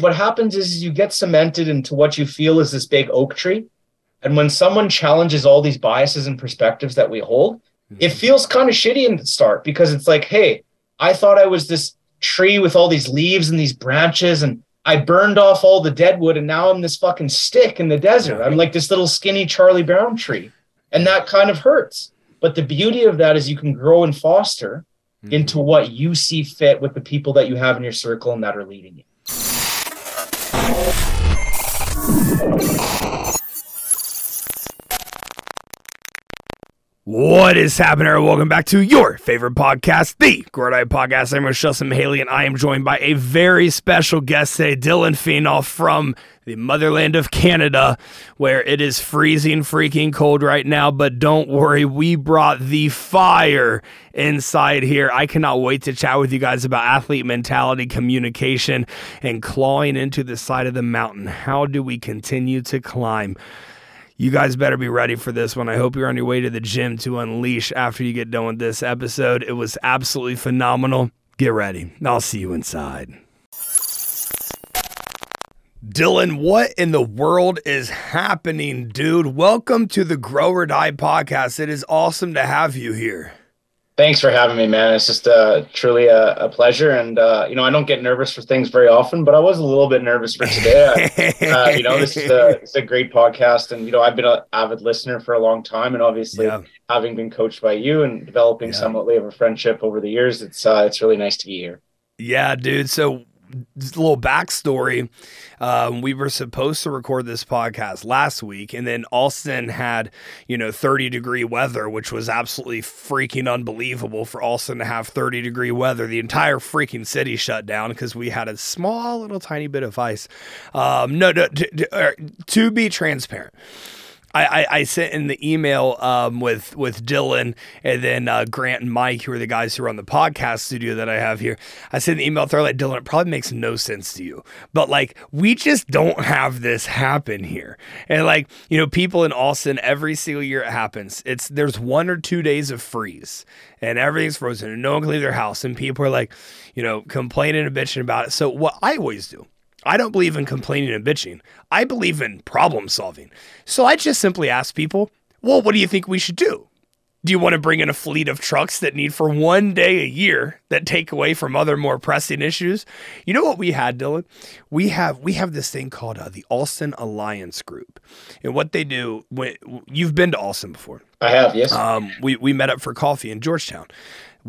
what happens is you get cemented into what you feel is this big oak tree. And when someone challenges all these biases and perspectives that we hold, it Mm-hmm. feels kind of shitty in the start because it's like, hey, I thought I was this tree with all these leaves and these branches, and I burned off all the dead wood, and now I'm this fucking stick in the desert. I'm like this little skinny Charlie Brown tree. And that kind of hurts. But the beauty of that is you can grow and foster Mm-hmm. into what you see fit with the people that you have in your circle and that are leading you. you What is happening? Welcome back to your favorite podcast, the Grow or Die Podcast. I'm Rochelle Haley, and I am joined by a very special guest today, Dillon Phaneuf from the motherland of Canada, where it is freezing freaking cold right now. But don't worry, we brought the fire inside here. I cannot wait to chat with you guys about athlete mentality, communication, and clawing into the side of the mountain. How do we continue to climb? You guys better be ready for this one. I hope you're on your way to the gym to unleash after you get done with this episode. It was absolutely phenomenal. Get ready. I'll see you inside. Dillon, what in the world is happening, dude? Welcome to the Grow or Die podcast. It is awesome to have you here. Thanks for having me, man. It's just uh, truly a, a pleasure. And, uh, you know, I don't get nervous for things very often, but I was a little bit nervous for today. uh, you know, this is a, it's a great podcast. And, you know, I've been an avid listener for a long time. And obviously, Yeah. having been coached by you and developing Yeah. somewhat of a friendship over the years, it's uh, it's really nice to be here. Yeah, dude. So, just a little backstory. Um, we were supposed to record this podcast last week, and then Austin had, you know, 30 degree weather, which was absolutely freaking unbelievable for Austin to have 30 degree weather. The entire freaking city shut down because we had a small, little, tiny bit of ice. Um, no, no, to, to, to be transparent. I, I, I sent in the email um, with with Dillon and then uh, Grant and Mike, who are the guys who run the podcast studio that I have here. I sent the email through like Dillon. It probably makes no sense to you, but like we just don't have this happen here. And like you know, people in Austin every single year it happens. It's there's one or two days of freeze and everything's frozen and no one can leave their house and people are like you know complaining and bitching about it. So what I always do I don't believe in complaining and bitching. I believe in problem solving. So I just simply ask people, well, what do you think we should do? Do you want to bring in a fleet of trucks that need for one day a year that take away from other more pressing issues? You know what we had, Dillon? We have we have this thing called uh, the Austin Alliance Group, and what they do. When you've been to Austin before, I have, yes. um, we we met up for coffee in Georgetown.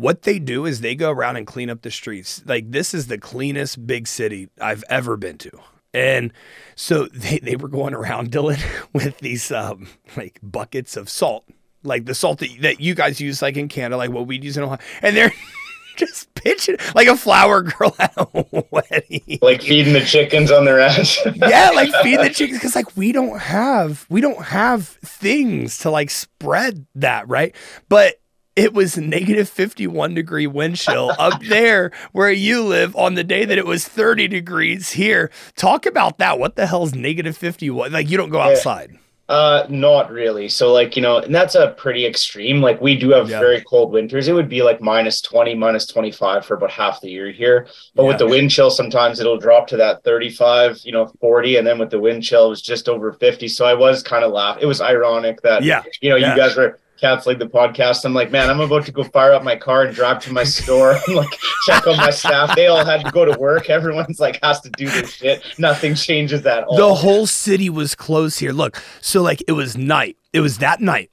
What they do is they go around and clean up the streets. Like this is the cleanest big city I've ever been to. And so they, they were going around Dillon with these um, like buckets of salt, like the salt that, that you guys use like in Canada, like what we'd use in Ohio. And they're just pitching like a flower girl at a wedding like feeding the chickens on their ass. yeah, like feed the chickens because like we don't have we don't have things to like spread that right, but. It was negative 51 degree wind chill up there where you live on the day that it was 30 degrees here. Talk about that. What the hell's negative 51? Like, you don't go outside. Uh, not really. So like, you know, and that's a pretty extreme. Like we do have Yeah. very cold winters. It would be like minus 20, minus 25 for about half the year here. But with the wind chill, sometimes it'll drop to that 35, you know, 40. And then with the wind chill, it was just over 50. So I was kind of laughing. It was ironic that, Yeah. you know, Yeah. you guys were canceling the podcast. I'm like, man, I'm about to go fire up my car and drive to my store and like check on my staff. They all had to go to work. Everyone's like has to do their shit. Nothing changes at all. The whole city was closed here. Look, so like it was night. It was that night.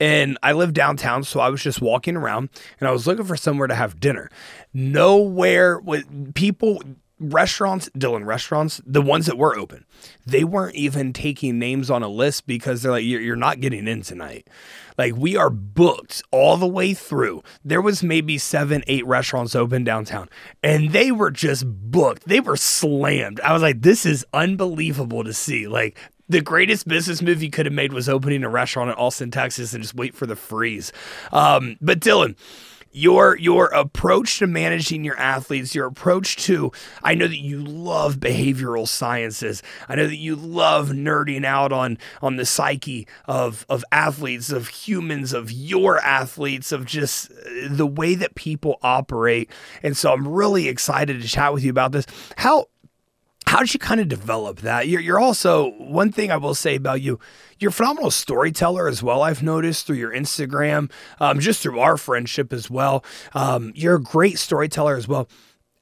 And I live downtown, so I was just walking around and I was looking for somewhere to have dinner. Nowhere with people restaurants, Dillon restaurants, the ones that were open, they weren't even taking names on a list because they're like, you're, you're not getting in tonight. Like we are booked all the way through. There was maybe seven, eight restaurants open downtown, and they were just booked. They were slammed. I was like, this is unbelievable to see. Like the greatest business move you could have made was opening a restaurant in Austin, Texas, and just wait for the freeze. Um, but Dillon, your your approach to managing your athletes, your approach to I know that you love behavioral sciences. I know that you love nerding out on on the psyche of of athletes, of humans, of your athletes, of just uh, the way that people operate. And so I'm really excited to chat with you about this. How how did you kind of develop that? You're, you're also one thing I will say about you. You're a phenomenal storyteller as well. I've noticed through your Instagram, um, just through our friendship as well. Um, you're a great storyteller as well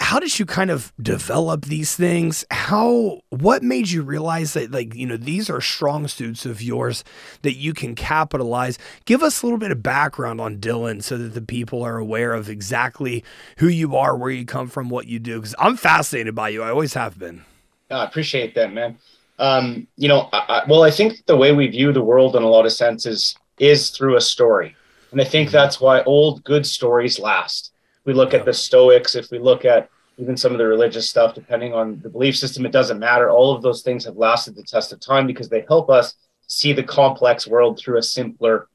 how did you kind of develop these things how what made you realize that like you know these are strong suits of yours that you can capitalize give us a little bit of background on dillon so that the people are aware of exactly who you are where you come from what you do because i'm fascinated by you i always have been i appreciate that man um, you know I, I, well i think the way we view the world in a lot of senses is through a story and i think mm-hmm. that's why old good stories last we look at the Stoics, if we look at even some of the religious stuff, depending on the belief system, it doesn't matter. All of those things have lasted the test of time because they help us see the complex world through a simpler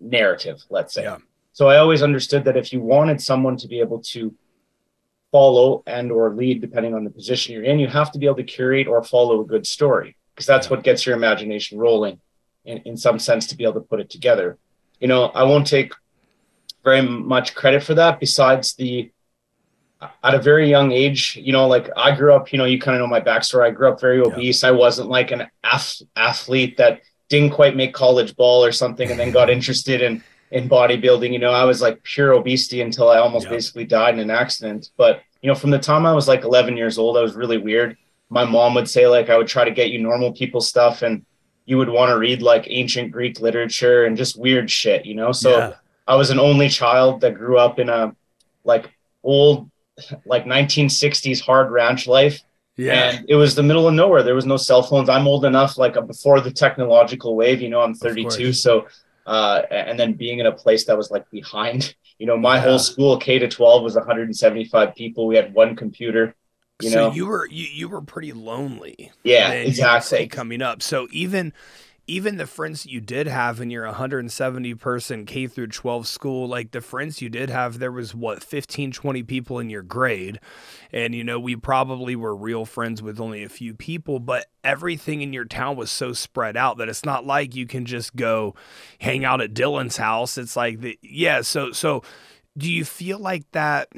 narrative, let's say. Yeah. So I always understood that if you wanted someone to be able to follow and or lead depending on the position you're in, you have to be able to curate or follow a good story because that's what gets your imagination rolling in, in some sense to be able to put it together. You know, I won't take very much credit for that besides the at a very young age you know like i grew up you know you kind of know my backstory i grew up very obese yeah. i wasn't like an ath- athlete that didn't quite make college ball or something and then got interested in in bodybuilding you know i was like pure obesity until i almost yeah. basically died in an accident but you know from the time i was like 11 years old i was really weird my mom would say like i would try to get you normal people stuff and you would want to read like ancient greek literature and just weird shit you know so yeah I was an only child that grew up in a like old like 1960s hard ranch life. Yeah. And it was the middle of nowhere. There was no cell phones. I'm old enough, like before the technological wave, you know, I'm 32. So, uh, and then being in a place that was like behind, you know, my yeah. whole school K to 12 was 175 people. We had one computer. You so know, you were you, you were pretty lonely. Yeah, exactly. Coming up, so even even the friends you did have in your 170 person K through 12 school, like the friends you did have, there was what 15, 20 people in your grade. And, you know, we probably were real friends with only a few people, but everything in your town was so spread out that it's not like you can just go hang out at Dillon's house. It's like, the, yeah. So, so do you feel like that?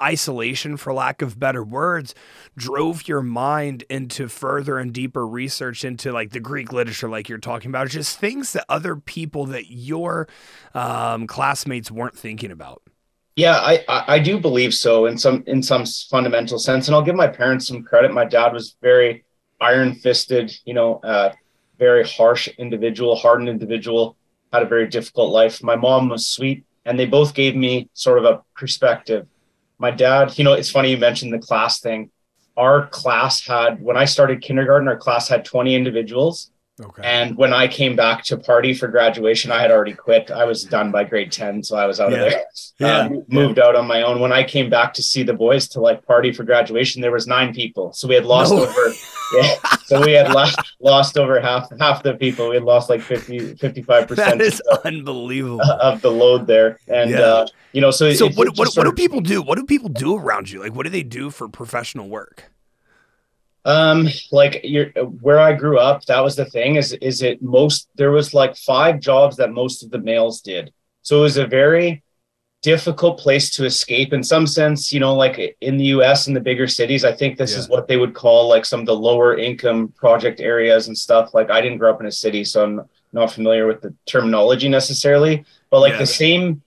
Isolation, for lack of better words, drove your mind into further and deeper research into like the Greek literature, like you're talking about, just things that other people that your um, classmates weren't thinking about. Yeah, I, I do believe so in some in some fundamental sense, and I'll give my parents some credit. My dad was very iron fisted, you know, uh, very harsh individual, hardened individual, had a very difficult life. My mom was sweet, and they both gave me sort of a perspective my dad, you know, it's funny you mentioned the class thing. Our class had, when I started kindergarten, our class had 20 individuals. Okay. And when I came back to party for graduation, I had already quit. I was done by grade 10. So I was out yeah. of there. Yeah. Um, moved yeah. out on my own. When I came back to see the boys to like party for graduation, there was nine people. So we had lost no. over, yeah. So we had lost, lost over half, half the people. We had lost like 50, 55%. That is of, unbelievable. Of the load there. And, yeah. uh, you know, so, so what, what, what do people do? What do people do around you? Like, what do they do for professional work? Um, like where I grew up, that was the thing is, is it most, there was like five jobs that most of the males did. So it was a very difficult place to escape in some sense, you know, like in the US and the bigger cities, I think this yeah. is what they would call like some of the lower income project areas and stuff. Like I didn't grow up in a city, so I'm not familiar with the terminology necessarily, but like yeah. the same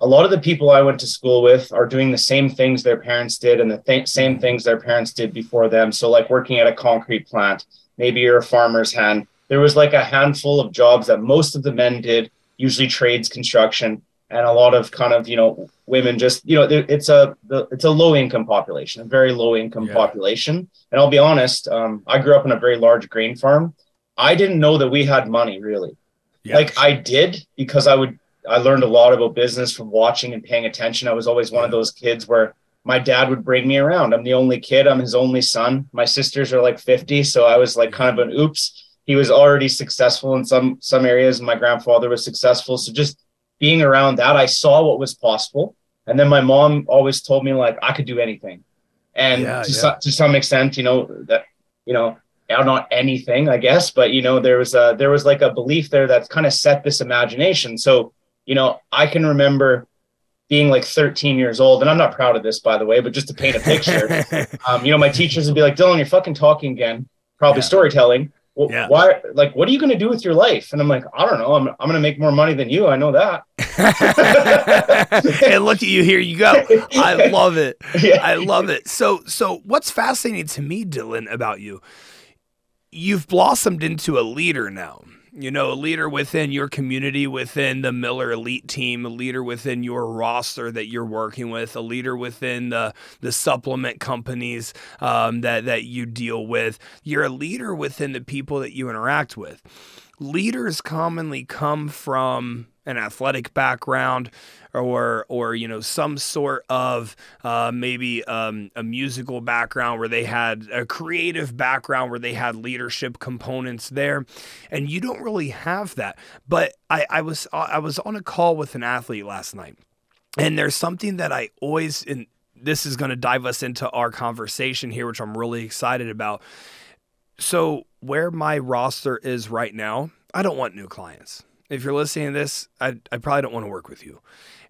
a lot of the people I went to school with are doing the same things their parents did and the th- same mm-hmm. things their parents did before them. So, like working at a concrete plant, maybe you're a farmer's hand. There was like a handful of jobs that most of the men did, usually trades, construction, and a lot of kind of you know women. Just you know, it's a it's a low income population, a very low income yeah. population. And I'll be honest, um, I grew up in a very large grain farm. I didn't know that we had money really. Like I did because I would I learned a lot about business from watching and paying attention. I was always one of those kids where my dad would bring me around. I'm the only kid. I'm his only son. My sisters are like 50, so I was like kind of an oops. He was already successful in some some areas. My grandfather was successful, so just being around that, I saw what was possible. And then my mom always told me like I could do anything, and yeah, to, yeah. Some, to some extent, you know that you know not anything, I guess, but you know there was a there was like a belief there that kind of set this imagination. So you know, I can remember being like 13 years old, and I'm not proud of this, by the way, but just to paint a picture, um, you know, my teachers would be like, Dillon, you're fucking talking again, probably yeah. storytelling. Well, yeah. Why? Like, what are you going to do with your life? And I'm like, I don't know. I'm, I'm going to make more money than you. I know that. and look at you. Here you go. I love it. Yeah. I love it. So, so what's fascinating to me, Dillon, about you? You've blossomed into a leader now you know, a leader within your community, within the Miller Elite team, a leader within your roster that you're working with, a leader within the the supplement companies um, that that you deal with. You're a leader within the people that you interact with. Leaders commonly come from an athletic background or or you know some sort of uh, maybe um, a musical background where they had a creative background where they had leadership components there, and you don't really have that. But I, I was I was on a call with an athlete last night, and there's something that I always and this is going to dive us into our conversation here, which I'm really excited about. So where my roster is right now, I don't want new clients if you're listening to this, I, I probably don't want to work with you.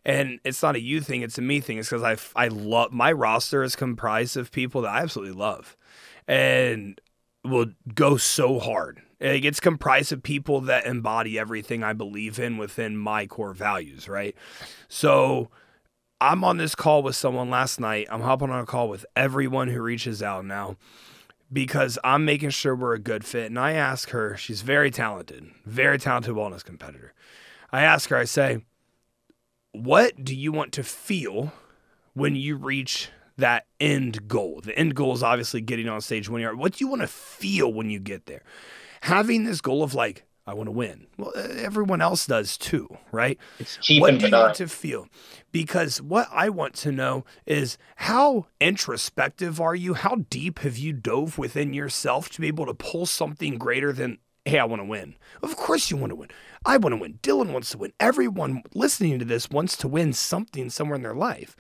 And it's not a you thing, it's a me thing. It's because I, I love my roster is comprised of people that I absolutely love and will go so hard. It gets comprised of people that embody everything I believe in within my core values, right? So I'm on this call with someone last night. I'm hopping on a call with everyone who reaches out now because I'm making sure we're a good fit. And I ask her, she's very talented, very talented wellness competitor. I ask her, I say, what do you want to feel when you reach that end goal? The end goal is obviously getting on stage when you're, what do you want to feel when you get there? Having this goal of like, I want to win. Well, everyone else does too, right? It's cheap what and do you want to feel? Because what I want to know is how introspective are you? How deep have you dove within yourself to be able to pull something greater than, hey, I want to win? Of course you want to win. I want to win. Dillon wants to win. Everyone listening to this wants to win something somewhere in their life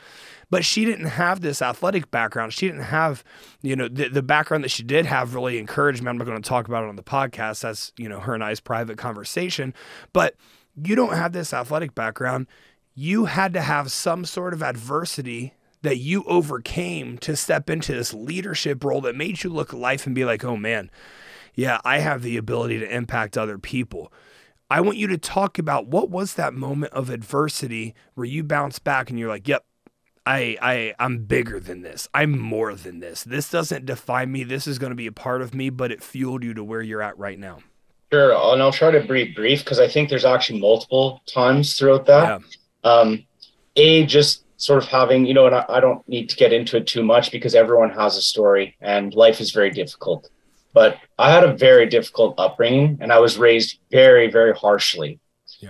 but she didn't have this athletic background. She didn't have, you know, the, the background that she did have really encouraged me. I'm not going to talk about it on the podcast. That's, you know, her and I's private conversation. But you don't have this athletic background. You had to have some sort of adversity that you overcame to step into this leadership role that made you look at life and be like, oh man, yeah, I have the ability to impact other people. I want you to talk about what was that moment of adversity where you bounce back and you're like, yep, I, I I'm bigger than this. I'm more than this. This doesn't define me. This is going to be a part of me, but it fueled you to where you're at right now. Sure, and I'll try to be brief because I think there's actually multiple times throughout that. Yeah. Um, a just sort of having, you know, and I, I don't need to get into it too much because everyone has a story and life is very difficult. But I had a very difficult upbringing and I was raised very, very harshly.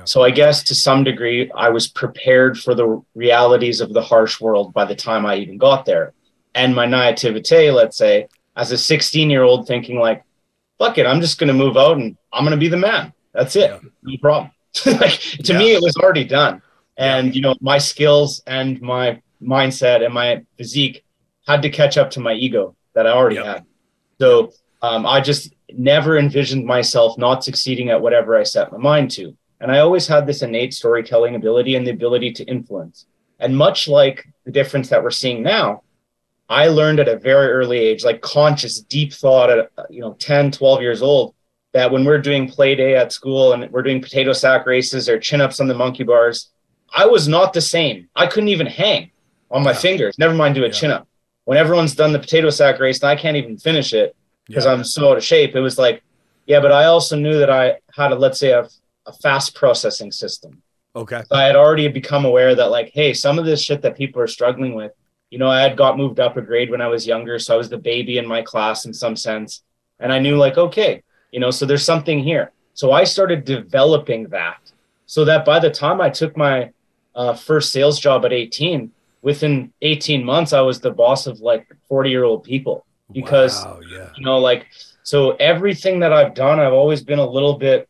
So I guess to some degree, I was prepared for the realities of the harsh world by the time I even got there. And my naivete, let's say, as a 16 year old, thinking like, fuck it, I'm just going to move out and I'm going to be the man. That's it. Yeah. No problem. like, to yeah. me, it was already done. And, you know, my skills and my mindset and my physique had to catch up to my ego that I already had. So um, I just never envisioned myself not succeeding at whatever I set my mind to. And I always had this innate storytelling ability and the ability to influence. And much like the difference that we're seeing now, I learned at a very early age, like conscious, deep thought at, you know, 10, 12 years old, that when we're doing play day at school and we're doing potato sack races or chin ups on the monkey bars, I was not the same. I couldn't even hang on my yeah. fingers, never mind do a yeah. chin up. When everyone's done the potato sack race and I can't even finish it because yeah. I'm so out of shape, it was like, yeah, but I also knew that I had a, let's say, a a fast processing system. Okay. So I had already become aware that like, hey, some of this shit that people are struggling with, you know, I had got moved up a grade when I was younger, so I was the baby in my class in some sense, and I knew like, okay, you know, so there's something here. So I started developing that, so that by the time I took my uh, first sales job at 18, within 18 months I was the boss of like 40 year old people because wow, yeah. you know like so everything that I've done, I've always been a little bit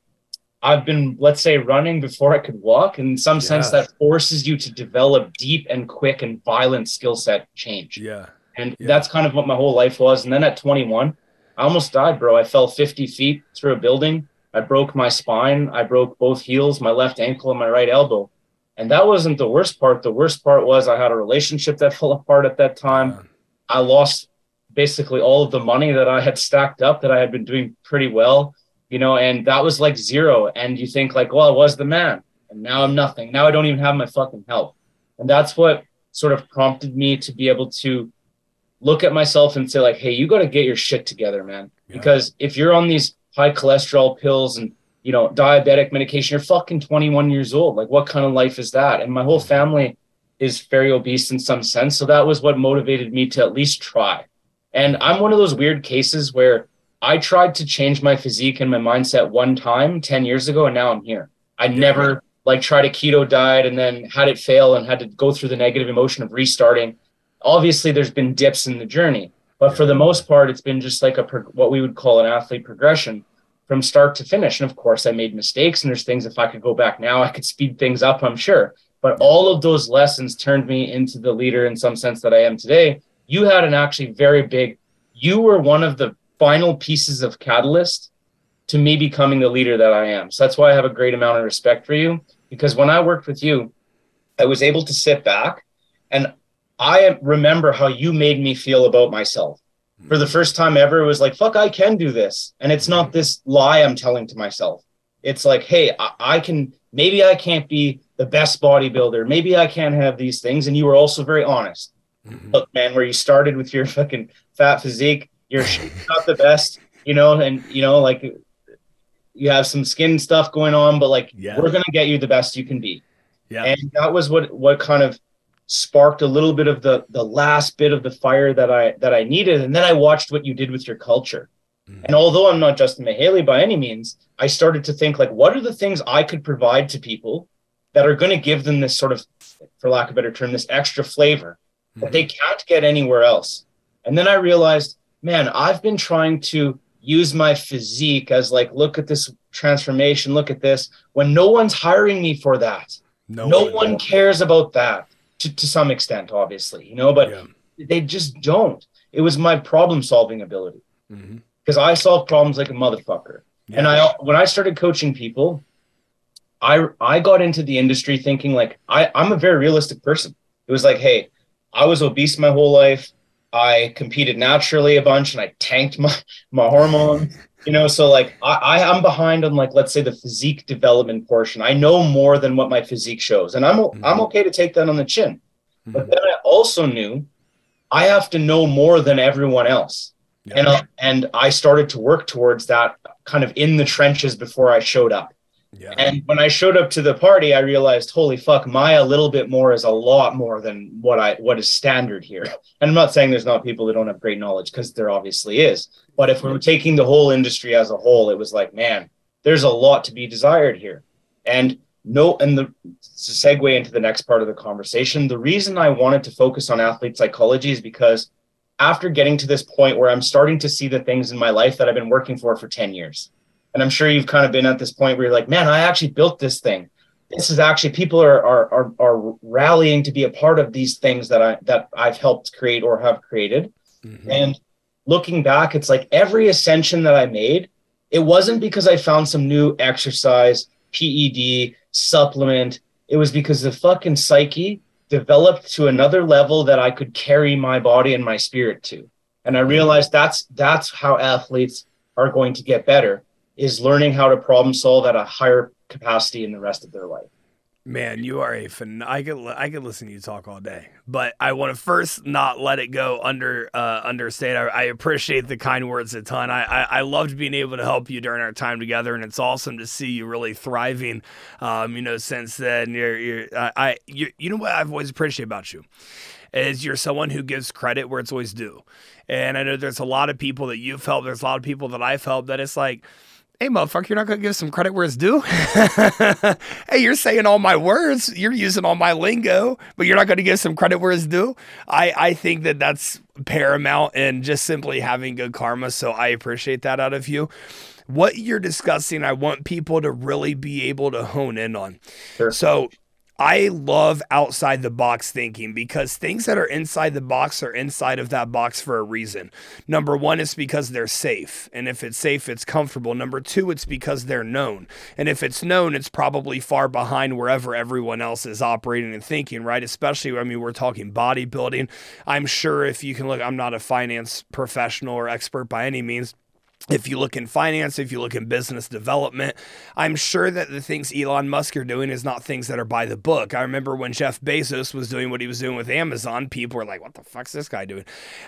I've been, let's say, running before I could walk. In some sense, that forces you to develop deep and quick and violent skill set change. Yeah. And yeah. that's kind of what my whole life was. And then at 21, I almost died, bro. I fell 50 feet through a building. I broke my spine. I broke both heels, my left ankle, and my right elbow. And that wasn't the worst part. The worst part was I had a relationship that fell apart at that time. Yeah. I lost basically all of the money that I had stacked up that I had been doing pretty well, you know, and that was like zero. And you think like, well, I was the man and now I'm nothing. Now I don't even have my fucking help. And that's what sort of prompted me to be able to look at myself and say like, Hey, you got to get your shit together, man. Yeah. Because if you're on these high cholesterol pills and you know, diabetic medication. You're fucking 21 years old. Like, what kind of life is that? And my whole family is very obese in some sense. So that was what motivated me to at least try. And I'm one of those weird cases where I tried to change my physique and my mindset one time 10 years ago, and now I'm here. I never like tried a keto diet and then had it fail and had to go through the negative emotion of restarting. Obviously, there's been dips in the journey, but for the most part, it's been just like a what we would call an athlete progression from start to finish. And of course, I made mistakes, and there's things if I could go back now, I could speed things up, I'm sure. But all of those lessons turned me into the leader in some sense that I am today. You had an actually very big, you were one of the final pieces of catalyst to me becoming the leader that I am. So that's why I have a great amount of respect for you. Because when I worked with you, I was able to sit back and I remember how you made me feel about myself for the first time ever, it was like, fuck, I can do this. And it's not this lie I'm telling to myself. It's like, hey, I, I can, maybe I can't be the best bodybuilder. Maybe I can't have these things. And you were also very honest. Mm-hmm. Look, man, where you started with your fucking fat physique, you're not the best, you know, and, you know, like you have some skin stuff going on, but like, yeah. we're going to get you the best you can be. Yeah. And that was what, what kind of sparked a little bit of the the last bit of the fire that I that I needed. And then I watched what you did with your culture. Mm-hmm. And although I'm not Justin Mihaly by any means, I started to think like, what are the things I could provide to people that are going to give them this sort of, for lack of a better term, this extra flavor. That they can't get anywhere else. And then I realized, man, I've been trying to use my physique as like, look at this transformation, look at this, when no one's hiring me for that. No, no one cares about that to, to some extent, obviously, you know, but yeah. they just don't. It was my problem solving ability because mm-hmm. I solve problems like a motherfucker. Yeah. And I, when I started coaching people, I, I got into the industry thinking like I, I'm a very realistic person. It was like, hey, I was obese my whole life. I competed naturally a bunch and I tanked my, my hormones you know so like I, i'm behind on like let's say the physique development portion i know more than what my physique shows and i'm mm-hmm. i'm okay to take that on the chin mm-hmm. but then i also knew i have to know more than everyone else yeah. and uh, and i started to work towards that kind of in the trenches before i showed up yeah. And when I showed up to the party, I realized, holy fuck, my a little bit more is a lot more than what I what is standard here. And I'm not saying there's not people that don't have great knowledge because there obviously is. But if we were taking the whole industry as a whole, it was like, man, there's a lot to be desired here. And no, and the segue into the next part of the conversation, the reason I wanted to focus on athlete psychology is because after getting to this point where I'm starting to see the things in my life that I've been working for for 10 years. And I'm sure you've kind of been at this point where you're like, man, I actually built this thing. This is actually people are are are, are rallying to be a part of these things that I that I've helped create or have created. Mm-hmm. And looking back, it's like every ascension that I made, it wasn't because I found some new exercise, PED, supplement. It was because the fucking psyche developed to another level that I could carry my body and my spirit to. And I realized that's that's how athletes are going to get better is learning how to problem solve at a higher capacity in the rest of their life. Man, you are a fan. I could I could listen to you talk all day, but I want to first not let it go under uh, understate. I, I, appreciate the kind words a ton. I, I, I loved being able to help you during our time together, and it's awesome to see you really thriving. Um, you know, since then, you're you're I you, you know what I've always appreciated about you is you're someone who gives credit where it's always due, and I know there's a lot of people that you've helped. There's a lot of people that I've helped that it's like hey, motherfucker, you're not going to give some credit where it's due? hey, you're saying all my words, you're using all my lingo, but you're not going to give some credit where it's due? I, I think that that's paramount and just simply having good karma. So I appreciate that out of you. What you're discussing, I want people to really be able to hone in on. Sure. So I love outside the box thinking because things that are inside the box are inside of that box for a reason. Number one, it's because they're safe. And if it's safe, it's comfortable. Number two, it's because they're known. And if it's known, it's probably far behind wherever everyone else is operating and thinking, right? Especially, I mean, we're talking bodybuilding. I'm sure if you can look, I'm not a finance professional or expert by any means if you look in finance, if you look in business development, I'm sure that the things Elon Musk are doing is not things that are by the book. I remember when Jeff Bezos was doing what he was doing with Amazon, people were like, what the fuck's this guy doing?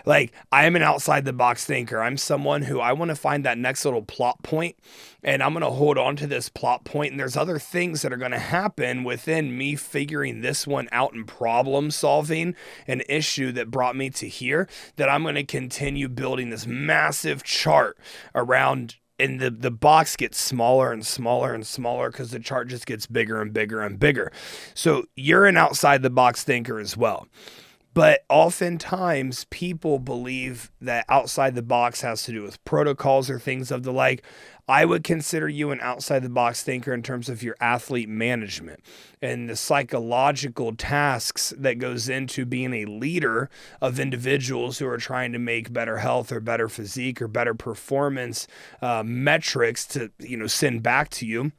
Like, I am an outside the box thinker. I'm someone who I want to find that next little plot point and I'm going to hold on to this plot point and there's other things that are going to happen within me figuring this one out and problem solving an issue that brought me to here that I'm going to continue building this massive chart around and the, the box gets smaller and smaller and smaller because the chart just gets bigger and bigger and bigger. So you're an outside the box thinker as well. But oftentimes, people believe that outside the box has to do with protocols or things of the like. I would consider you an outside the box thinker in terms of your athlete management and the psychological tasks that goes into being a leader of individuals who are trying to make better health or better physique or better performance uh, metrics to you know send back to you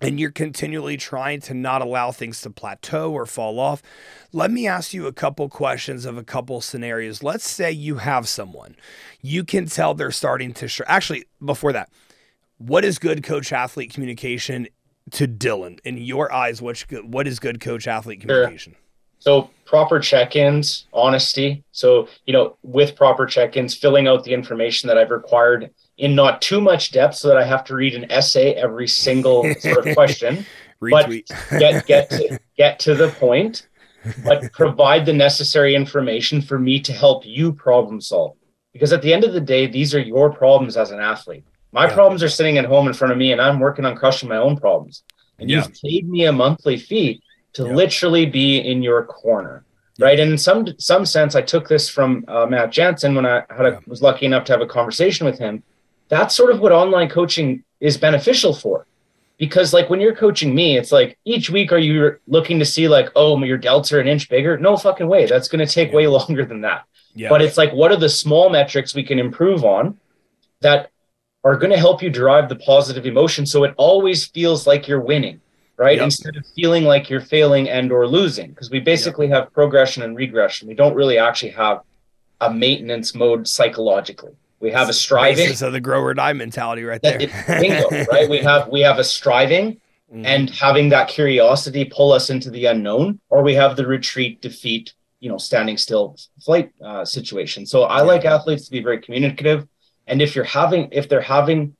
and you're continually trying to not allow things to plateau or fall off, let me ask you a couple questions of a couple scenarios. Let's say you have someone, you can tell they're starting to. Sh- Actually, before that, what is good coach athlete communication to Dillon in your eyes? What what is good coach athlete communication? Sure. So proper check-ins, honesty. So you know, with proper check-ins, filling out the information that I've required in not too much depth so that I have to read an essay every single sort of question. but get get to, get to the point, but provide the necessary information for me to help you problem solve. Because at the end of the day, these are your problems as an athlete. My yeah. problems are sitting at home in front of me, and I'm working on crushing my own problems. And yeah. you've paid me a monthly fee to yeah. literally be in your corner right? And in some some sense, I took this from uh, Matt Jansen when I had a, was lucky enough to have a conversation with him that's sort of what online coaching is beneficial for because like when you're coaching me it's like each week are you looking to see like oh your delts are an inch bigger no fucking way that's going to take way longer than that but it's like what are the small metrics we can improve on that are going to help you derive the positive emotion so it always feels like you're winning right yep. instead of feeling like you're failing and or losing because we basically yep. have progression and regression we don't really actually have a maintenance mode psychologically we have a striving. Of the grow or die mentality, right there. bingo, right? We have we have a striving mm. and having that curiosity pull us into the unknown, or we have the retreat, defeat, you know, standing still flight uh, situation. So I yeah. like athletes to be very communicative, and if you're having if they're having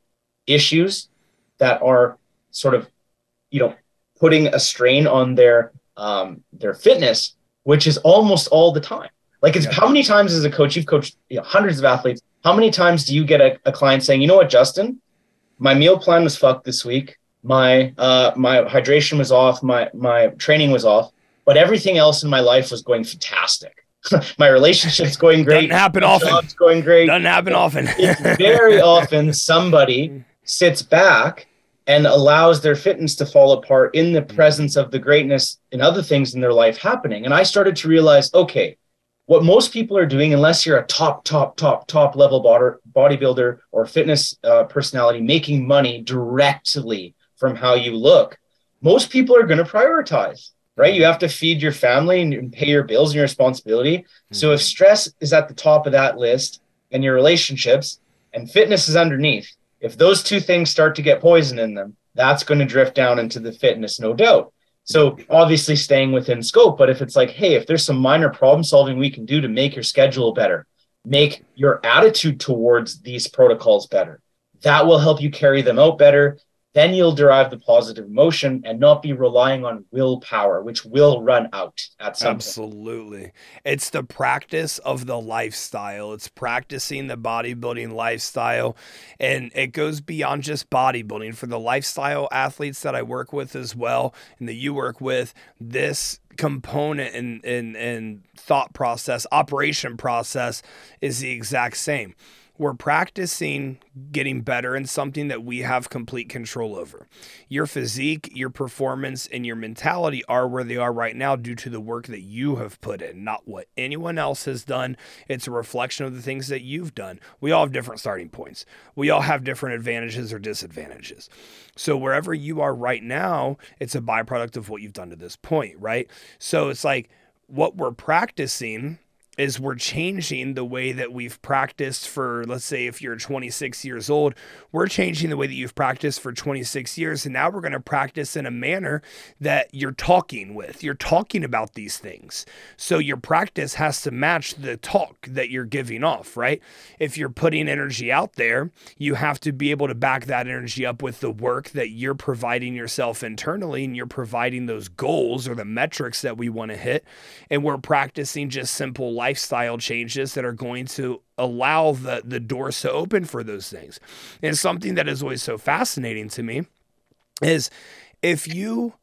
issues that are sort of, you know, putting a strain on their um, their fitness, which is almost all the time. Like, it's yeah. how many times as a coach you've coached you know, hundreds of athletes how many times do you get a, a client saying, you know what, Justin, my meal plan was fucked this week. My uh, my hydration was off. My my training was off, but everything else in my life was going fantastic. my relationship's going great. Doesn't happen often. Job's going great. Doesn't happen often. very often somebody sits back and allows their fitness to fall apart in the presence of the greatness and other things in their life happening. And I started to realize, okay, what most people are doing, unless you're a top, top, top, top level bodybuilder or fitness uh, personality making money directly from how you look, most people are going to prioritize, right? You have to feed your family and pay your bills and your responsibility. Mm-hmm. So if stress is at the top of that list and your relationships and fitness is underneath, if those two things start to get poison in them, that's going to drift down into the fitness, no doubt. So obviously staying within scope, but if it's like, hey, if there's some minor problem solving we can do to make your schedule better, make your attitude towards these protocols better, that will help you carry them out better then you'll derive the positive emotion and not be relying on willpower, which will run out at some point. Absolutely. Point. It's the practice of the lifestyle. It's practicing the bodybuilding lifestyle. And it goes beyond just bodybuilding. For the lifestyle athletes that I work with as well, and that you work with, this component and, and, and thought process, operation process is the exact same we're practicing getting better in something that we have complete control over. Your physique, your performance, and your mentality are where they are right now due to the work that you have put in, not what anyone else has done. It's a reflection of the things that you've done. We all have different starting points, we all have different advantages or disadvantages. So, wherever you are right now, it's a byproduct of what you've done to this point, right? So, it's like what we're practicing is we're changing the way that we've practiced for let's say if you're 26 years old we're changing the way that you've practiced for 26 years and now we're going to practice in a manner that you're talking with you're talking about these things. So your practice has to match the talk that you're giving off right? If you're putting energy out there you have to be able to back that energy up with the work that you're providing yourself internally and you're providing those goals or the metrics that we want to hit and we're practicing just simple life lifestyle changes that are going to allow the, the doors to open for those things. And something that is always so fascinating to me is if you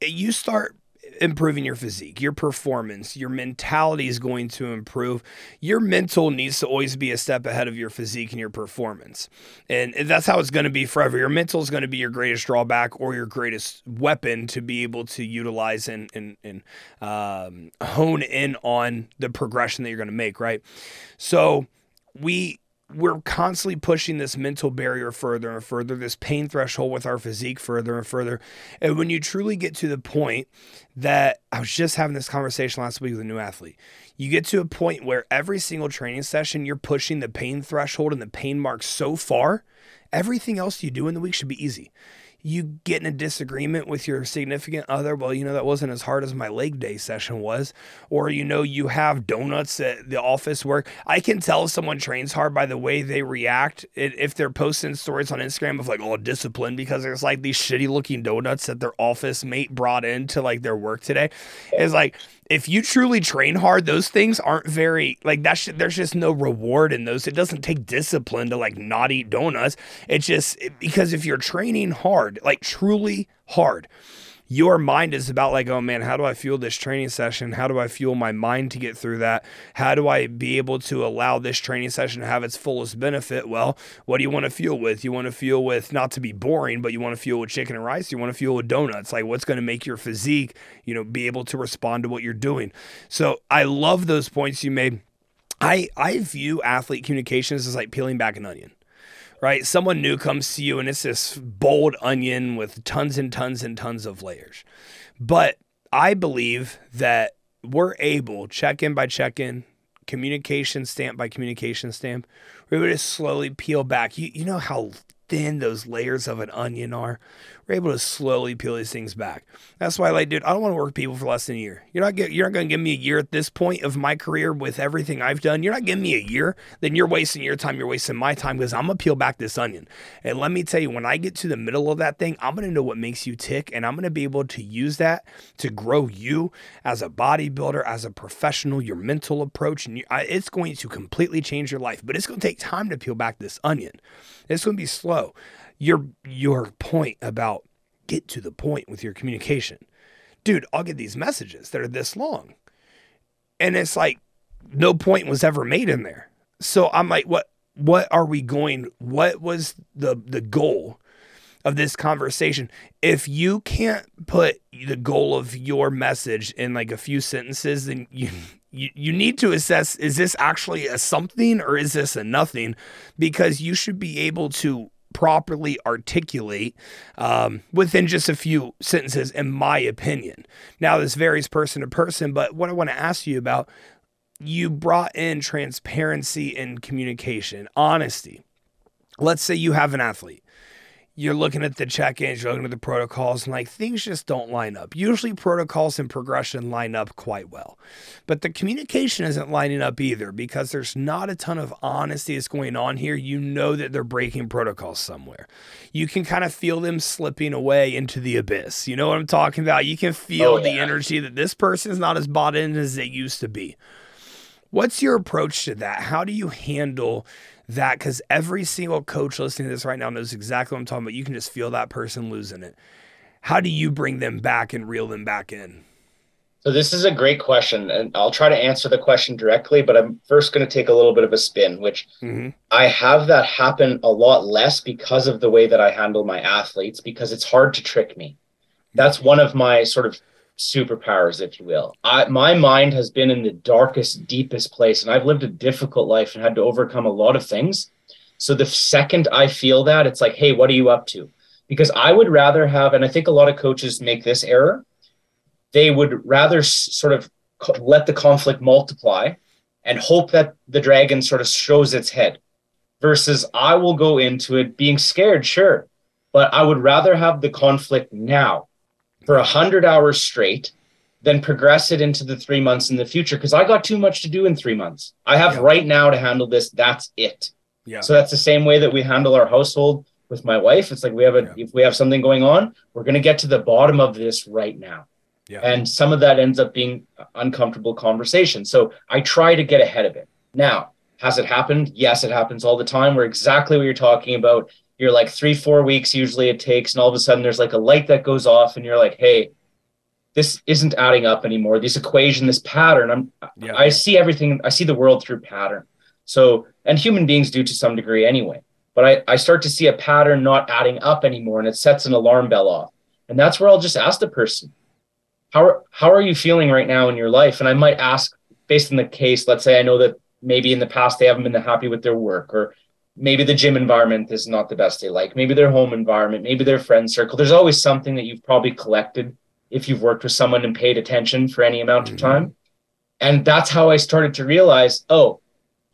you start improving your physique, your performance, your mentality is going to improve. Your mental needs to always be a step ahead of your physique and your performance. And that's how it's going to be forever. Your mental is going to be your greatest drawback or your greatest weapon to be able to utilize and, and, and um, hone in on the progression that you're going to make, right? So we we're constantly pushing this mental barrier further and further, this pain threshold with our physique further and further. And when you truly get to the point that I was just having this conversation last week with a new athlete, you get to a point where every single training session, you're pushing the pain threshold and the pain mark so far, everything else you do in the week should be easy you get in a disagreement with your significant other, well, you know, that wasn't as hard as my leg day session was. Or, you know, you have donuts at the office work. I can tell someone trains hard by the way they react if they're posting stories on Instagram of like, oh, discipline, because there's like these shitty looking donuts that their office mate brought into like their work today. It's like, if you truly train hard, those things aren't very like that. Sh- there's just no reward in those. It doesn't take discipline to like not eat donuts. It's just because if you're training hard, like truly hard, your mind is about like, oh man, how do I fuel this training session? How do I fuel my mind to get through that? How do I be able to allow this training session to have its fullest benefit? Well, what do you want to fuel with? You want to fuel with not to be boring, but you want to fuel with chicken and rice. You want to fuel with donuts. Like what's going to make your physique, you know, be able to respond to what you're doing. So I love those points you made. I I view athlete communications as like peeling back an onion right? Someone new comes to you and it's this bold onion with tons and tons and tons of layers. But I believe that we're able, check in by check in, communication stamp by communication stamp, we're able to slowly peel back. You, you know how thin those layers of an onion are. We're able to slowly peel these things back. That's why, like, dude, I don't want to work people for less than a year. You're not get, you're not going to give me a year at this point of my career with everything I've done. You're not giving me a year. Then you're wasting your time. You're wasting my time because I'm gonna peel back this onion. And let me tell you, when I get to the middle of that thing, I'm gonna know what makes you tick, and I'm gonna be able to use that to grow you as a bodybuilder, as a professional, your mental approach, and you, I, it's going to completely change your life. But it's gonna take time to peel back this onion. It's gonna be slow your your point about get to the point with your communication. Dude, I'll get these messages that are this long. And it's like no point was ever made in there. So I'm like what what are we going what was the the goal of this conversation? If you can't put the goal of your message in like a few sentences then you you, you need to assess is this actually a something or is this a nothing because you should be able to properly articulate um, within just a few sentences, in my opinion. Now, this varies person to person, but what I want to ask you about you brought in transparency and communication, honesty. Let's say you have an athlete you're looking at the check-ins, you're looking at the protocols, and like things just don't line up. Usually protocols and progression line up quite well. But the communication isn't lining up either because there's not a ton of honesty that's going on here. You know that they're breaking protocols somewhere. You can kind of feel them slipping away into the abyss. You know what I'm talking about? You can feel oh, yeah. the energy that this person is not as bought in as they used to be. What's your approach to that? How do you handle that because every single coach listening to this right now knows exactly what I'm talking about. You can just feel that person losing it. How do you bring them back and reel them back in? So this is a great question, and I'll try to answer the question directly, but I'm first going to take a little bit of a spin, which mm-hmm. I have that happen a lot less because of the way that I handle my athletes, because it's hard to trick me. That's one of my sort of superpowers, if you will. I, my mind has been in the darkest, deepest place, and I've lived a difficult life and had to overcome a lot of things. So the second I feel that, it's like, hey, what are you up to? Because I would rather have, and I think a lot of coaches make this error they would rather sort of let the conflict multiply and hope that the dragon sort of shows its head versus I will go into it being scared, sure, but I would rather have the conflict now for a hundred hours straight then progress it into the three months in the future because I got too much to do in three months. I have yeah. right now to handle this. That's it. Yeah. So that's the same way that we handle our household with my wife. It's like we have a yeah. if we have something going on, we're gonna get to the bottom of this right now. Yeah. And some of that ends up being uncomfortable conversation. So I try to get ahead of it. Now, has it happened? Yes, it happens all the time. We're exactly what you're talking about. You're like three, four weeks usually it takes, and all of a sudden there's like a light that goes off, and you're like, hey, this isn't adding up anymore. This equation, this pattern. I'm yeah. I see everything, I see the world through pattern. So, and human beings do to some degree anyway. But I, I start to see a pattern not adding up anymore, and it sets an alarm bell off. And that's where I'll just ask the person, how are, how are you feeling right now in your life? And I might ask based on the case, let's say I know that maybe in the past they haven't been happy with their work or maybe the gym environment is not the best they like, maybe their home environment, maybe their friend circle. There's always something that you've probably collected if you've worked with someone and paid attention for any amount mm-hmm. of time. And that's how I started to realize, oh,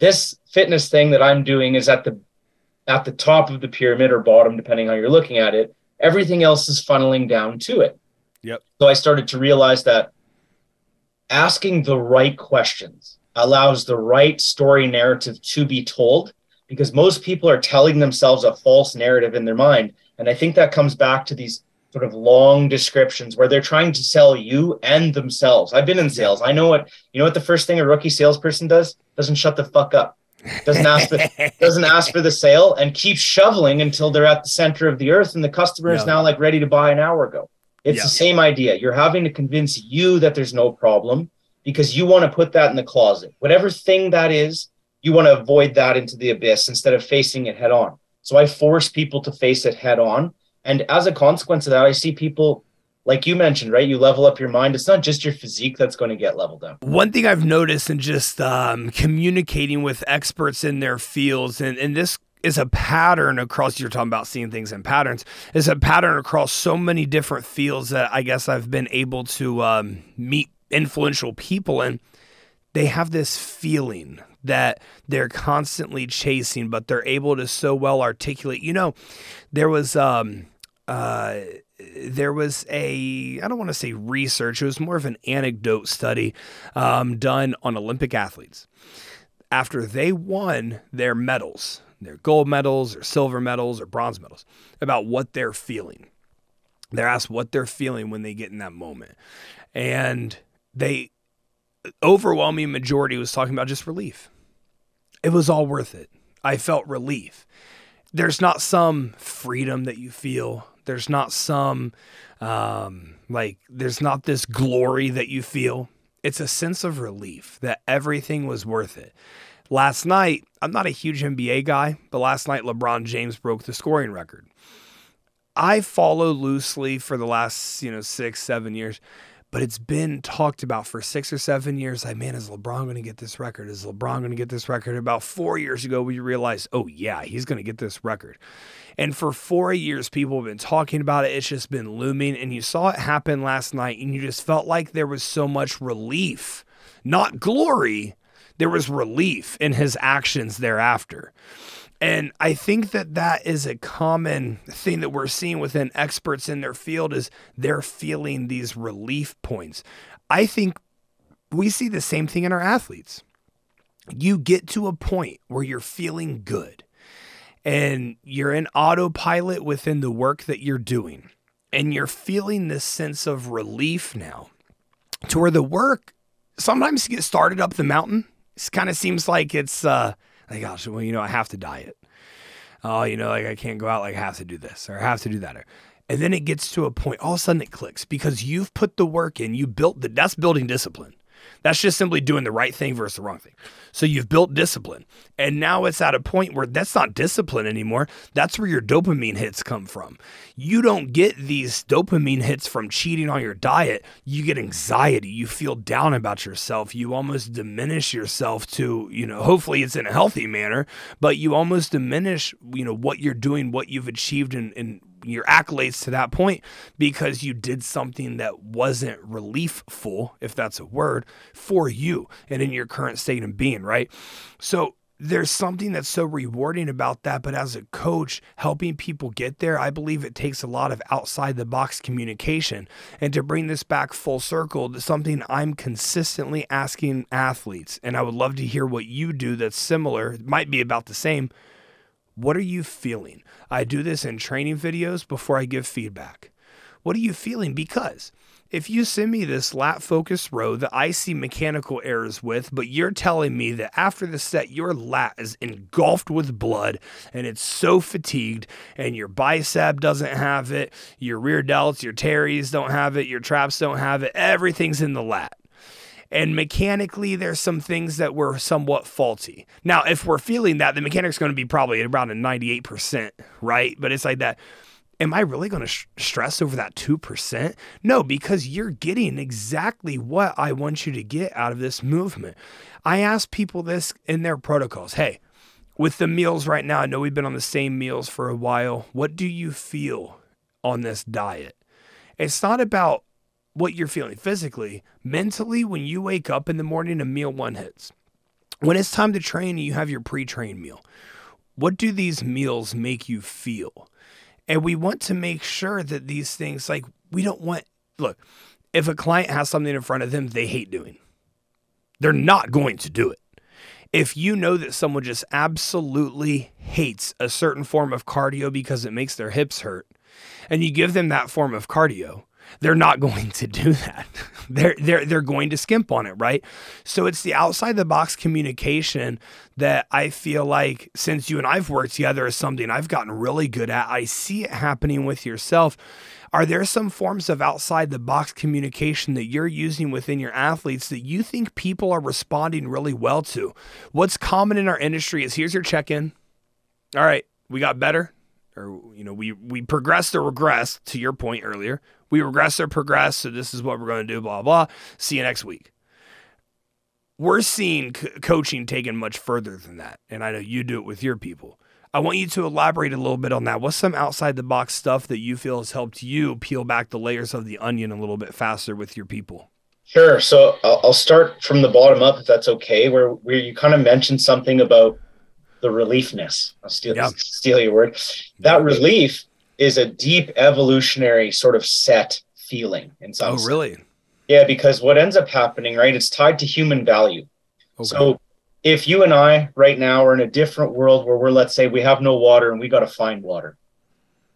this fitness thing that I'm doing is at the at the top of the pyramid or bottom, depending how you're looking at it. Everything else is funneling down to it. Yep. So I started to realize that asking the right questions allows the right story narrative to be told because most people are telling themselves a false narrative in their mind. And I think that comes back to these sort of long descriptions where they're trying to sell you and themselves. I've been in sales. I know what you know what the first thing a rookie salesperson does? Doesn't shut the fuck up. Doesn't ask for doesn't ask for the sale and keeps shoveling until they're at the center of the earth and the customer is now like ready to buy an hour ago. It's yeah. the same idea. You're having to convince you that there's no problem because you want to put that in the closet. Whatever thing that is, you want to avoid that into the abyss instead of facing it head on. So I force people to face it head on. And as a consequence of that, I see people like you mentioned, right? You level up your mind. It's not just your physique that's going to get leveled up. One thing I've noticed in just um, communicating with experts in their fields, and, and this is a pattern across you're talking about seeing things in patterns is a pattern across so many different fields that i guess i've been able to um, meet influential people and they have this feeling that they're constantly chasing but they're able to so well articulate you know there was um uh there was a I don't want to say research, it was more of an anecdote study um, done on Olympic athletes. After they won their medals, their gold medals or silver medals or bronze medals about what they're feeling. They're asked what they're feeling when they get in that moment. And they overwhelming majority was talking about just relief. It was all worth it. I felt relief. There's not some freedom that you feel. There's not some um, like there's not this glory that you feel. It's a sense of relief that everything was worth it. Last night, I'm not a huge NBA guy, but last night LeBron James broke the scoring record. I follow loosely for the last, you know, six, seven years, but it's been talked about for six or seven years. Like, man, is LeBron going to get this record? Is LeBron going to get this record? About four years ago, we realized, oh, yeah, he's going to get this record. And for four years, people have been talking about it. It's just been looming. And you saw it happen last night, and you just felt like there was so much relief, not glory, there was relief in his actions thereafter. And I think that that is a common thing that we're seeing within experts in their field is they're feeling these relief points. I think we see the same thing in our athletes. You get to a point where you're feeling good and you're in autopilot within the work that you're doing and you're feeling this sense of relief now to where the work sometimes you get started up the mountain it kind of seems like it's uh, like, gosh, well, you know, I have to diet. Oh, you know, like I can't go out, like I have to do this or I have to do that. And then it gets to a point, all of a sudden it clicks because you've put the work in, you built the, that's building discipline. That's just simply doing the right thing versus the wrong thing. So you've built discipline. And now it's at a point where that's not discipline anymore. That's where your dopamine hits come from. You don't get these dopamine hits from cheating on your diet. You get anxiety. You feel down about yourself. You almost diminish yourself to, you know, hopefully it's in a healthy manner, but you almost diminish, you know, what you're doing, what you've achieved and, and your accolades to that point because you did something that wasn't reliefful, if that's a word, for you and in your current state of being, right? So there's something that's so rewarding about that. But as a coach, helping people get there, I believe it takes a lot of outside the box communication. And to bring this back full circle, something I'm consistently asking athletes, and I would love to hear what you do that's similar, might be about the same. What are you feeling? I do this in training videos before I give feedback. What are you feeling? Because if you send me this lat focus row that I see mechanical errors with, but you're telling me that after the set, your lat is engulfed with blood and it's so fatigued, and your bicep doesn't have it, your rear delts, your teres don't have it, your traps don't have it, everything's in the lat. And mechanically, there's some things that were somewhat faulty. Now, if we're feeling that, the mechanic's going to be probably around a 98%, right? But it's like that. Am I really going to sh- stress over that 2%? No, because you're getting exactly what I want you to get out of this movement. I ask people this in their protocols. Hey, with the meals right now, I know we've been on the same meals for a while. What do you feel on this diet? It's not about what you're feeling physically, mentally, when you wake up in the morning and meal one hits. When it's time to train, you have your pre train meal. What do these meals make you feel? And we want to make sure that these things, like, we don't want, look, if a client has something in front of them they hate doing, they're not going to do it. If you know that someone just absolutely hates a certain form of cardio because it makes their hips hurt, and you give them that form of cardio, they're not going to do that. they're they're they're going to skimp on it, right? So it's the outside the box communication that I feel like since you and I've worked together is something I've gotten really good at. I see it happening with yourself. Are there some forms of outside the box communication that you're using within your athletes that you think people are responding really well to? What's common in our industry is here's your check-in. All right, we got better or you know we we progressed or regressed to your point earlier we regress or progress so this is what we're going to do blah blah see you next week. We're seeing c- coaching taken much further than that and i know you do it with your people. I want you to elaborate a little bit on that. What's some outside the box stuff that you feel has helped you peel back the layers of the onion a little bit faster with your people? Sure. So i'll start from the bottom up if that's okay where where you kind of mentioned something about the reliefness. I'll steal, steal your word. That mm-hmm. relief is a deep evolutionary sort of set feeling in some Oh, sense. really? Yeah, because what ends up happening, right, it's tied to human value. Okay. So if you and I right now are in a different world where we're, let's say, we have no water and we got to find water,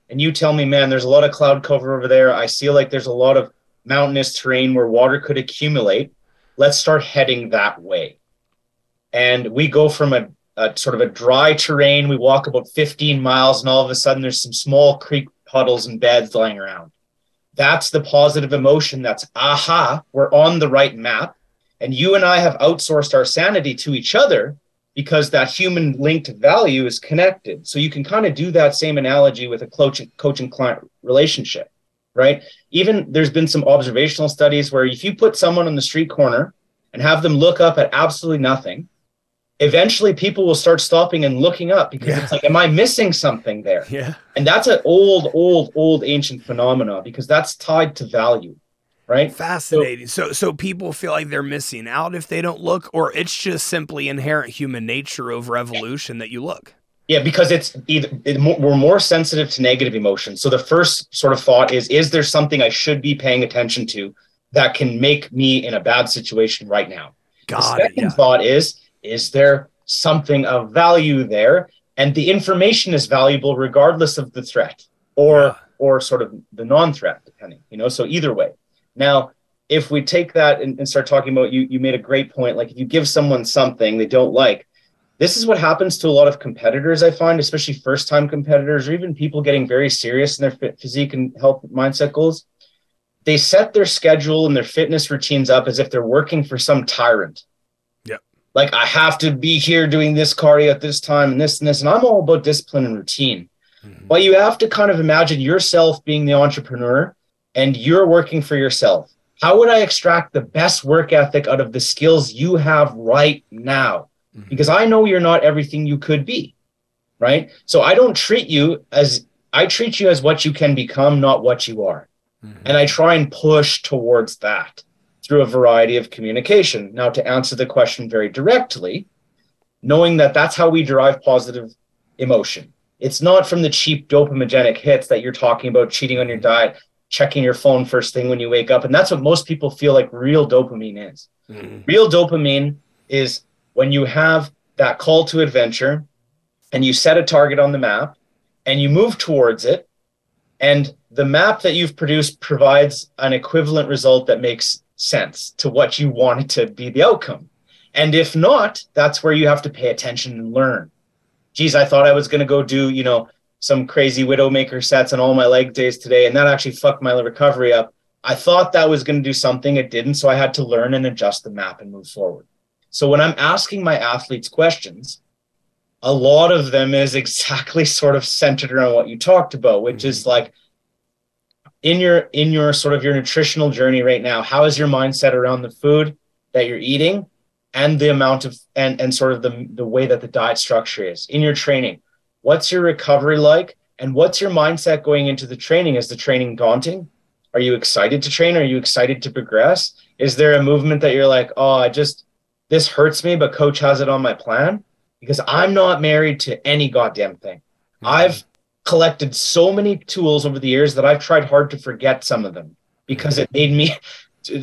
and you tell me, man, there's a lot of cloud cover over there. I feel like there's a lot of mountainous terrain where water could accumulate. Let's start heading that way. And we go from a sort of a dry terrain. We walk about 15 miles, and all of a sudden, there's some small creek puddles and beds lying around. That's the positive emotion. That's aha, we're on the right map. And you and I have outsourced our sanity to each other because that human linked value is connected. So you can kind of do that same analogy with a coach, coach and client relationship, right? Even there's been some observational studies where if you put someone on the street corner and have them look up at absolutely nothing, eventually people will start stopping and looking up because yeah. it's like, am I missing something there? Yeah. And that's an old, old, old ancient phenomena because that's tied to value. Right. Fascinating. So, so, so people feel like they're missing out if they don't look, or it's just simply inherent human nature over evolution that you look. Yeah, because it's either it, we're more sensitive to negative emotions. So the first sort of thought is: Is there something I should be paying attention to that can make me in a bad situation right now? Got the second it, yeah. thought is: is there something of value there? And the information is valuable regardless of the threat or yeah. or sort of the non-threat, depending, you know. So either way. Now, if we take that and, and start talking about you, you made a great point. Like if you give someone something they don't like, this is what happens to a lot of competitors i find especially first time competitors or even people getting very serious in their physique and health mindset goals they set their schedule and their fitness routines up as if they're working for some tyrant. Like i have to be here doing this cardio at this time and this and this and i'm all about discipline and routine Mhm. but you have to kind of imagine yourself being the entrepreneur and you're working for yourself how would i extract the best work ethic out of the skills you have right now Mhm. because I know you're not everything you could be, right? So I don't treat you as I treat you as what you can become, not what you are. Mhm. And I try and push towards that through a variety of communication. Now, to answer the question very directly, knowing that that's how we derive positive emotion. It's not from the cheap dopamigenic hits that you're talking about, cheating on your diet, checking your phone first thing when you wake up. And that's what most people feel like real dopamine is. Mhm. Real dopamine is when you have that call to adventure and you set a target on the map and you move towards it and the map that you've produced provides an equivalent result that makes sense to what you want it to be the outcome. And if not, that's where you have to pay attention and learn. Geez, I thought I was going to go do, you know, some crazy Widowmaker sets on all my leg days today, and that actually fucked my recovery up. I thought that was going to do something, it didn't. So I had to learn and adjust the map and move forward. So when I'm asking my athletes questions, a lot of them is exactly sort of centered around what you talked about, which is mm-hmm. like in your in your sort of your nutritional journey right now, how is your mindset around the food that you're eating and the amount of and and sort of the the way that the diet structure is in your training? What's your recovery like? And what's your mindset going into the training? Is the training daunting? Are you excited to train? Are you excited to progress? Is there a movement that you're like, oh, I just this hurts me, but coach has it on my plan? Because I'm not married to any goddamn thing. Mm-hmm. I've collected so many tools over the years that I've tried hard to forget some of them because it made me,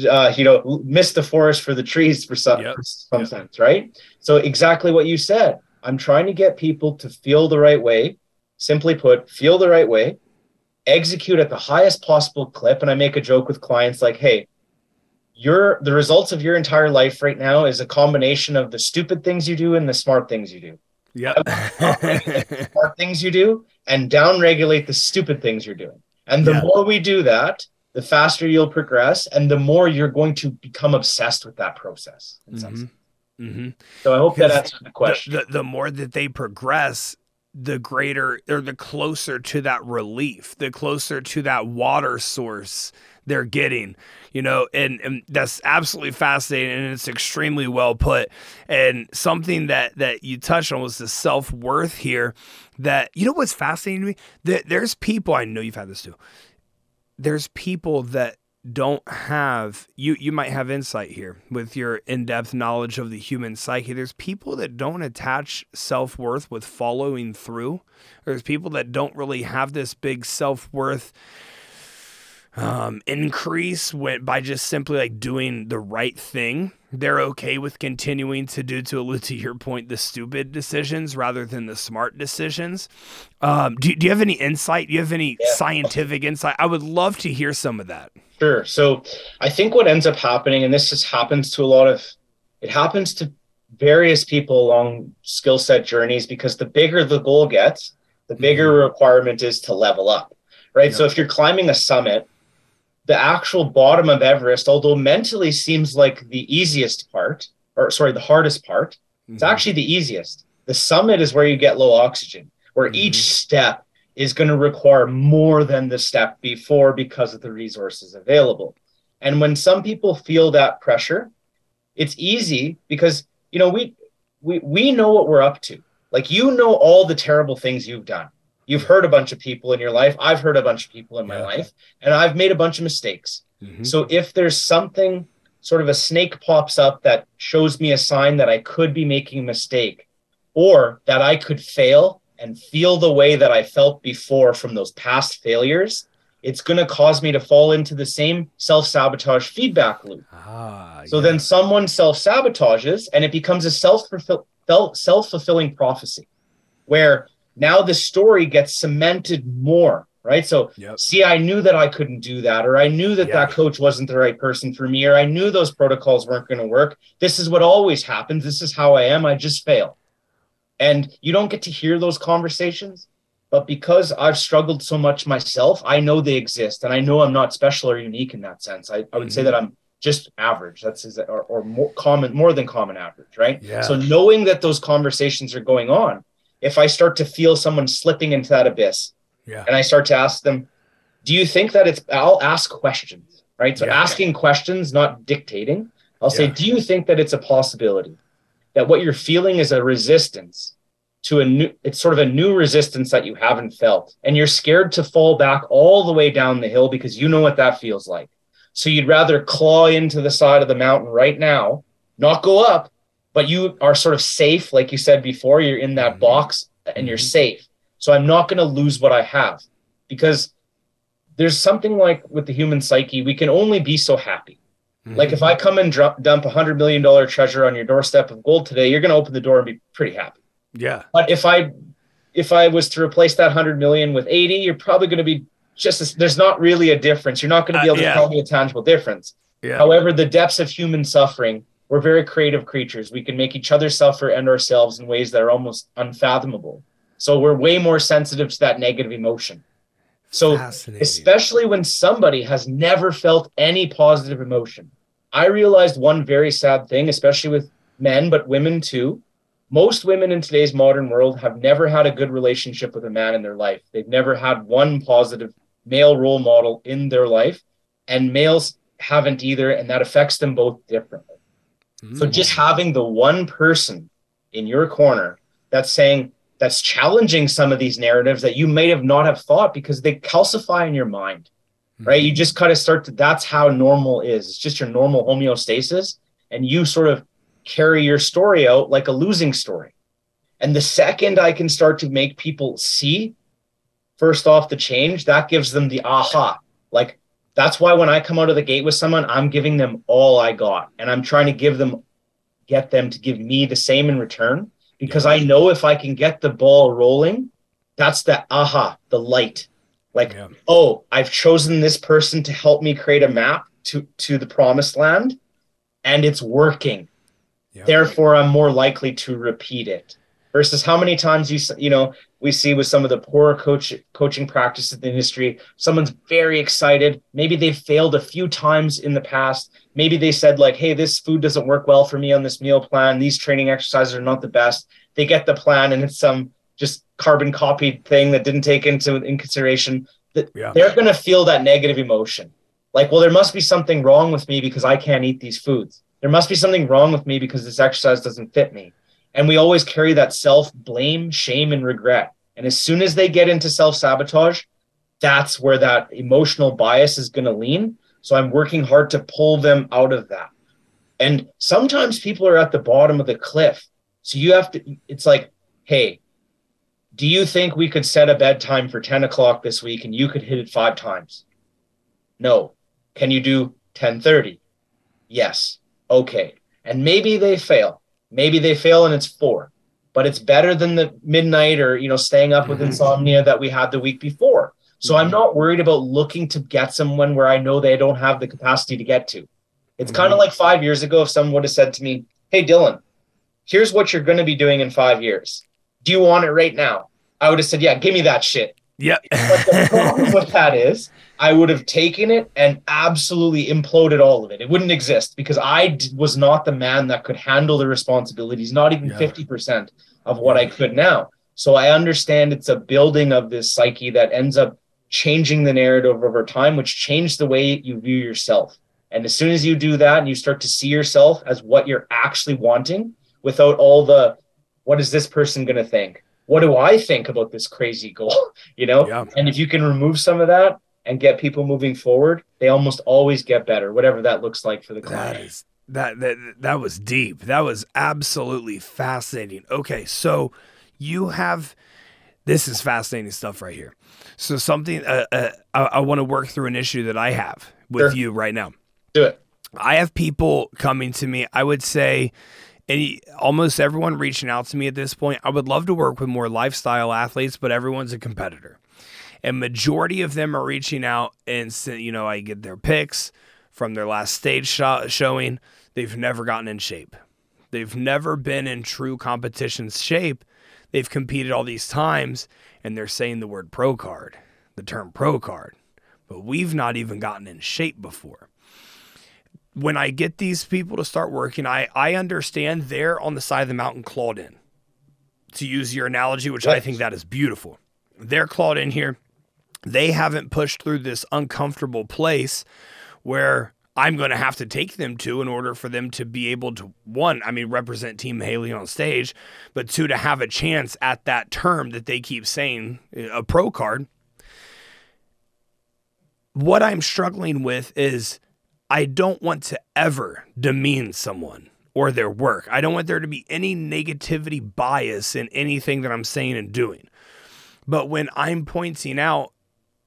uh, you know, miss the forest for the trees for some, Yep. for some Yep. sense, right? So exactly what you said. I'm trying to get people to feel the right way. Simply put, feel the right way, execute at the highest possible clip. And I make a joke with clients like, hey, your the results of your entire life right now is a combination of the stupid things you do and the smart things you do Yep. things you do and downregulate the stupid things you're doing. And the Yeah. more we do that, the faster you'll progress and the more you're going to become obsessed with that process. in some Mhm. sense. hmm So I hope that answers the question. The, the, the more that they progress, the greater or the closer to that relief, the closer to that water source they're getting, you know, and, and that's absolutely fascinating and it's extremely well put. And something that that you touched on was the self worth here. That you know what's fascinating to me? That there's people I know you've had this too. There's people that don't have you you might have insight here with your in-depth knowledge of the human psyche there's people that don't attach self-worth with following through there's people that don't really have this big self-worth um, increase when, by just simply like doing the right thing they're okay with continuing to do to allude to your point the stupid decisions rather than the smart decisions um, do, do you have any insight do you have any Yeah. scientific insight i would love to hear some of that Sure. So I think what ends up happening, and this just happens to a lot of, it happens to various people along skill set journeys because the bigger the goal gets, the bigger requirement is to level up, right? So if you're climbing a summit, the actual bottom of Everest, although mentally seems like the easiest part, or sorry, the hardest part, it's actually the easiest. The summit is where you get low oxygen, where Mhm. each step is going to require more than the step before because of the resources available. And when some people feel that pressure, it's easy because you know we we we know what we're up to. Like you know all the terrible things you've done. You've heard a bunch of people in your life. I've heard a bunch of people in my Yeah. life, and I've made a bunch of mistakes. Mhm. So if there's something sort of a snake pops up that shows me a sign that I could be making a mistake or that I could fail and feel the way that I felt before from those past failures, it's going to cause me to fall into the same self-sabotage feedback loop. Ah, So yeah. then someone self-sabotages and it becomes a self-fulfill- self-fulfilling prophecy where now the story gets cemented more, right? So Yep. see, I knew that I couldn't do that, or I knew that Yeah. that coach wasn't the right person for me, or I knew those protocols weren't going to work. This is what always happens. This is how I am. I just fail. And you don't get to hear those conversations. But because I've struggled so much myself, I know they exist. And I know I'm not special or unique in that sense. I, I would say mm-hmm. that I'm just average. That's or, or more common, more than common average, right? Yeah. So knowing that those conversations are going on, if I start to feel someone slipping into that abyss Yeah. and I start to ask them, do you think that it's, I'll ask questions, right? So Yeah. asking questions, not dictating. I'll say, do you think that it's a possibility that what you're feeling is a resistance to a new, it's sort of a new resistance that you haven't felt. And you're scared to fall back all the way down the hill because you know what that feels like. So you'd rather claw into the side of the mountain right now, not go up, but you are sort of safe. Like you said before, you're in that Mhm. box and you're Mhm. safe. So I'm not going to lose what I have because there's something like with the human psyche, we can only be so happy. Like Mm-hmm. if I come and dr- dump a hundred million dollar treasure on your doorstep of gold today, you're going to open the door and be pretty happy. yeah. But if I if I was to replace that hundred million with eighty, you're probably going to be just as, there's not really a difference. You're not going to be Uh, able to tell me a tangible difference. Yeah. However, the depths of human suffering, we're very creative creatures. We can make each other suffer and ourselves in ways that are almost unfathomable. So we're way more sensitive to that negative emotion. So especially when somebody has never felt any positive emotion. I realized one very sad thing, especially with men, but women too. Most women in today's modern world have never had a good relationship with a man in their life. They've never had one positive male role model in their life, and males haven't either, and that affects them both differently. So Mm. just having the one person in your corner that's saying that's challenging some of these narratives that you may have not have thought because they calcify in your mind, right? You just kind of start to that's how normal is. It's just your normal homeostasis, and you sort of carry your story out like a losing story. And the second I can start to make people see first off the change, that gives them the aha. Like that's why when I come out of the gate with someone, I'm giving them all I got. And I'm trying to give them, get them to give me the same in return. Because I know if I can get the ball rolling, that's the aha, the light. Like, Yeah. oh, I've chosen this person to help me create a map to, to the promised land, and it's working. Yeah. Therefore, I'm more likely to repeat it. Versus how many times you you know we see with some of the poor coach coaching practices in the industry, someone's very excited. Maybe they've failed a few times in the past. Maybe they said like, "Hey, this food doesn't work well for me on this meal plan. These training exercises are not the best." They get the plan, and it's some just carbon copied thing that didn't take into in consideration that Yeah. they're going to feel that negative emotion. Like, well, there must be something wrong with me because I can't eat these foods. There must be something wrong with me because this exercise doesn't fit me. And we always carry that self blame, shame, and regret. And as soon as they get into self sabotage, that's where that emotional bias is going to lean. So I'm working hard to pull them out of that. And sometimes people are at the bottom of the cliff. So you have to, it's like, hey, do you think we could set a bedtime for 10 o'clock this week and you could hit it five times? No. Can you do 1030? Yes. Okay. And maybe they fail. Maybe they fail and it's four, but it's better than the midnight or, you know, staying up with Mhm. insomnia that we had the week before. So I'm not worried about looking to get someone where I know they don't have the capacity to get to. It's kind of like five years ago if someone would have said to me, Hey, Dillon, here's what you're going to be doing in five years. Do you want it right now? I would have said, Yeah, give me that shit. Yeah. But the problem with that is, I would have taken it and absolutely imploded all of it. It wouldn't exist because I d- was not the man that could handle the responsibilities, not even Yeah. 50% of what I could now. So I understand it's a building of this psyche that ends up changing the narrative over time, which changed the way you view yourself. And as soon as you do that and you start to see yourself as what you're actually wanting without all the, what is this person going to think? What do I think about this crazy goal? You know? Yeah. And if you can remove some of that and get people moving forward, they almost always get better, whatever that looks like for the That client. is that that that was deep. That was absolutely fascinating. Okay, so you have this is fascinating stuff right here. So something uh, uh, I, I want to work through an issue that I have with Sure. you right now. Do it. I have people coming to me. I would say any almost everyone reaching out to me at this point. I would love to work with more lifestyle athletes, but everyone's a competitor. And majority of them are reaching out and you know, I get their pics from their last stage sho- showing. They've never gotten in shape. They've never been in true competition shape. they've competed all these times and they're saying the word pro card, the term pro card, but we've not even gotten in shape before. When I get these people to start working, I, I understand they're on the side of the mountain clawed in. To use your analogy, which yes. I think that is beautiful. They're clawed in here. They haven't pushed through this uncomfortable place where I'm going to have to take them to in order for them to be able to one, I mean, represent Team Mihaly on stage, but two, to have a chance at that term that they keep saying, uh, a pro card. What I'm struggling with is I don't want to ever demean someone or their work. I don't want there to be any negativity bias in anything that I'm saying and doing. But when I'm pointing out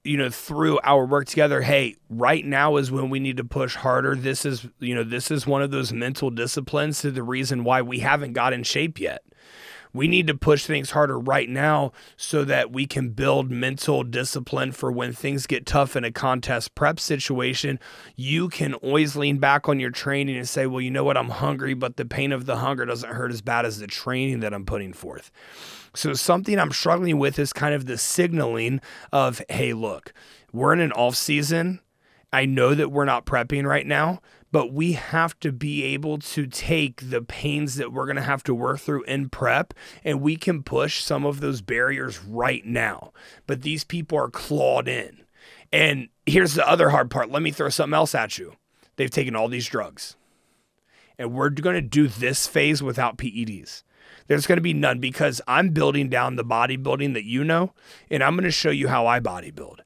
you know through our work together hey right now is when we need to push harder this is you know this is one of those mental disciplines to the reason why we haven't got in shape yet we need to push things harder right now so that we can build mental discipline for when things get tough in a contest prep situation. You can always lean back on your training and say, well, you know what? I'm hungry, but the pain of the hunger doesn't hurt as bad as the training that I'm putting forth. So, something I'm struggling with is kind of the signaling of, hey, look, we're in an off season. I know that we're not prepping right now, but we have to be able to take the pains that we're going to have to work through in prep and we can push some of those barriers right now. But these people are clawed in. And here's the other hard part. Let me throw something else at you. They've taken all these drugs. And we're going to do this phase without PEDs. There's going to be none because I'm building down the bodybuilding that you know, and I'm going to show you how I bodybuild.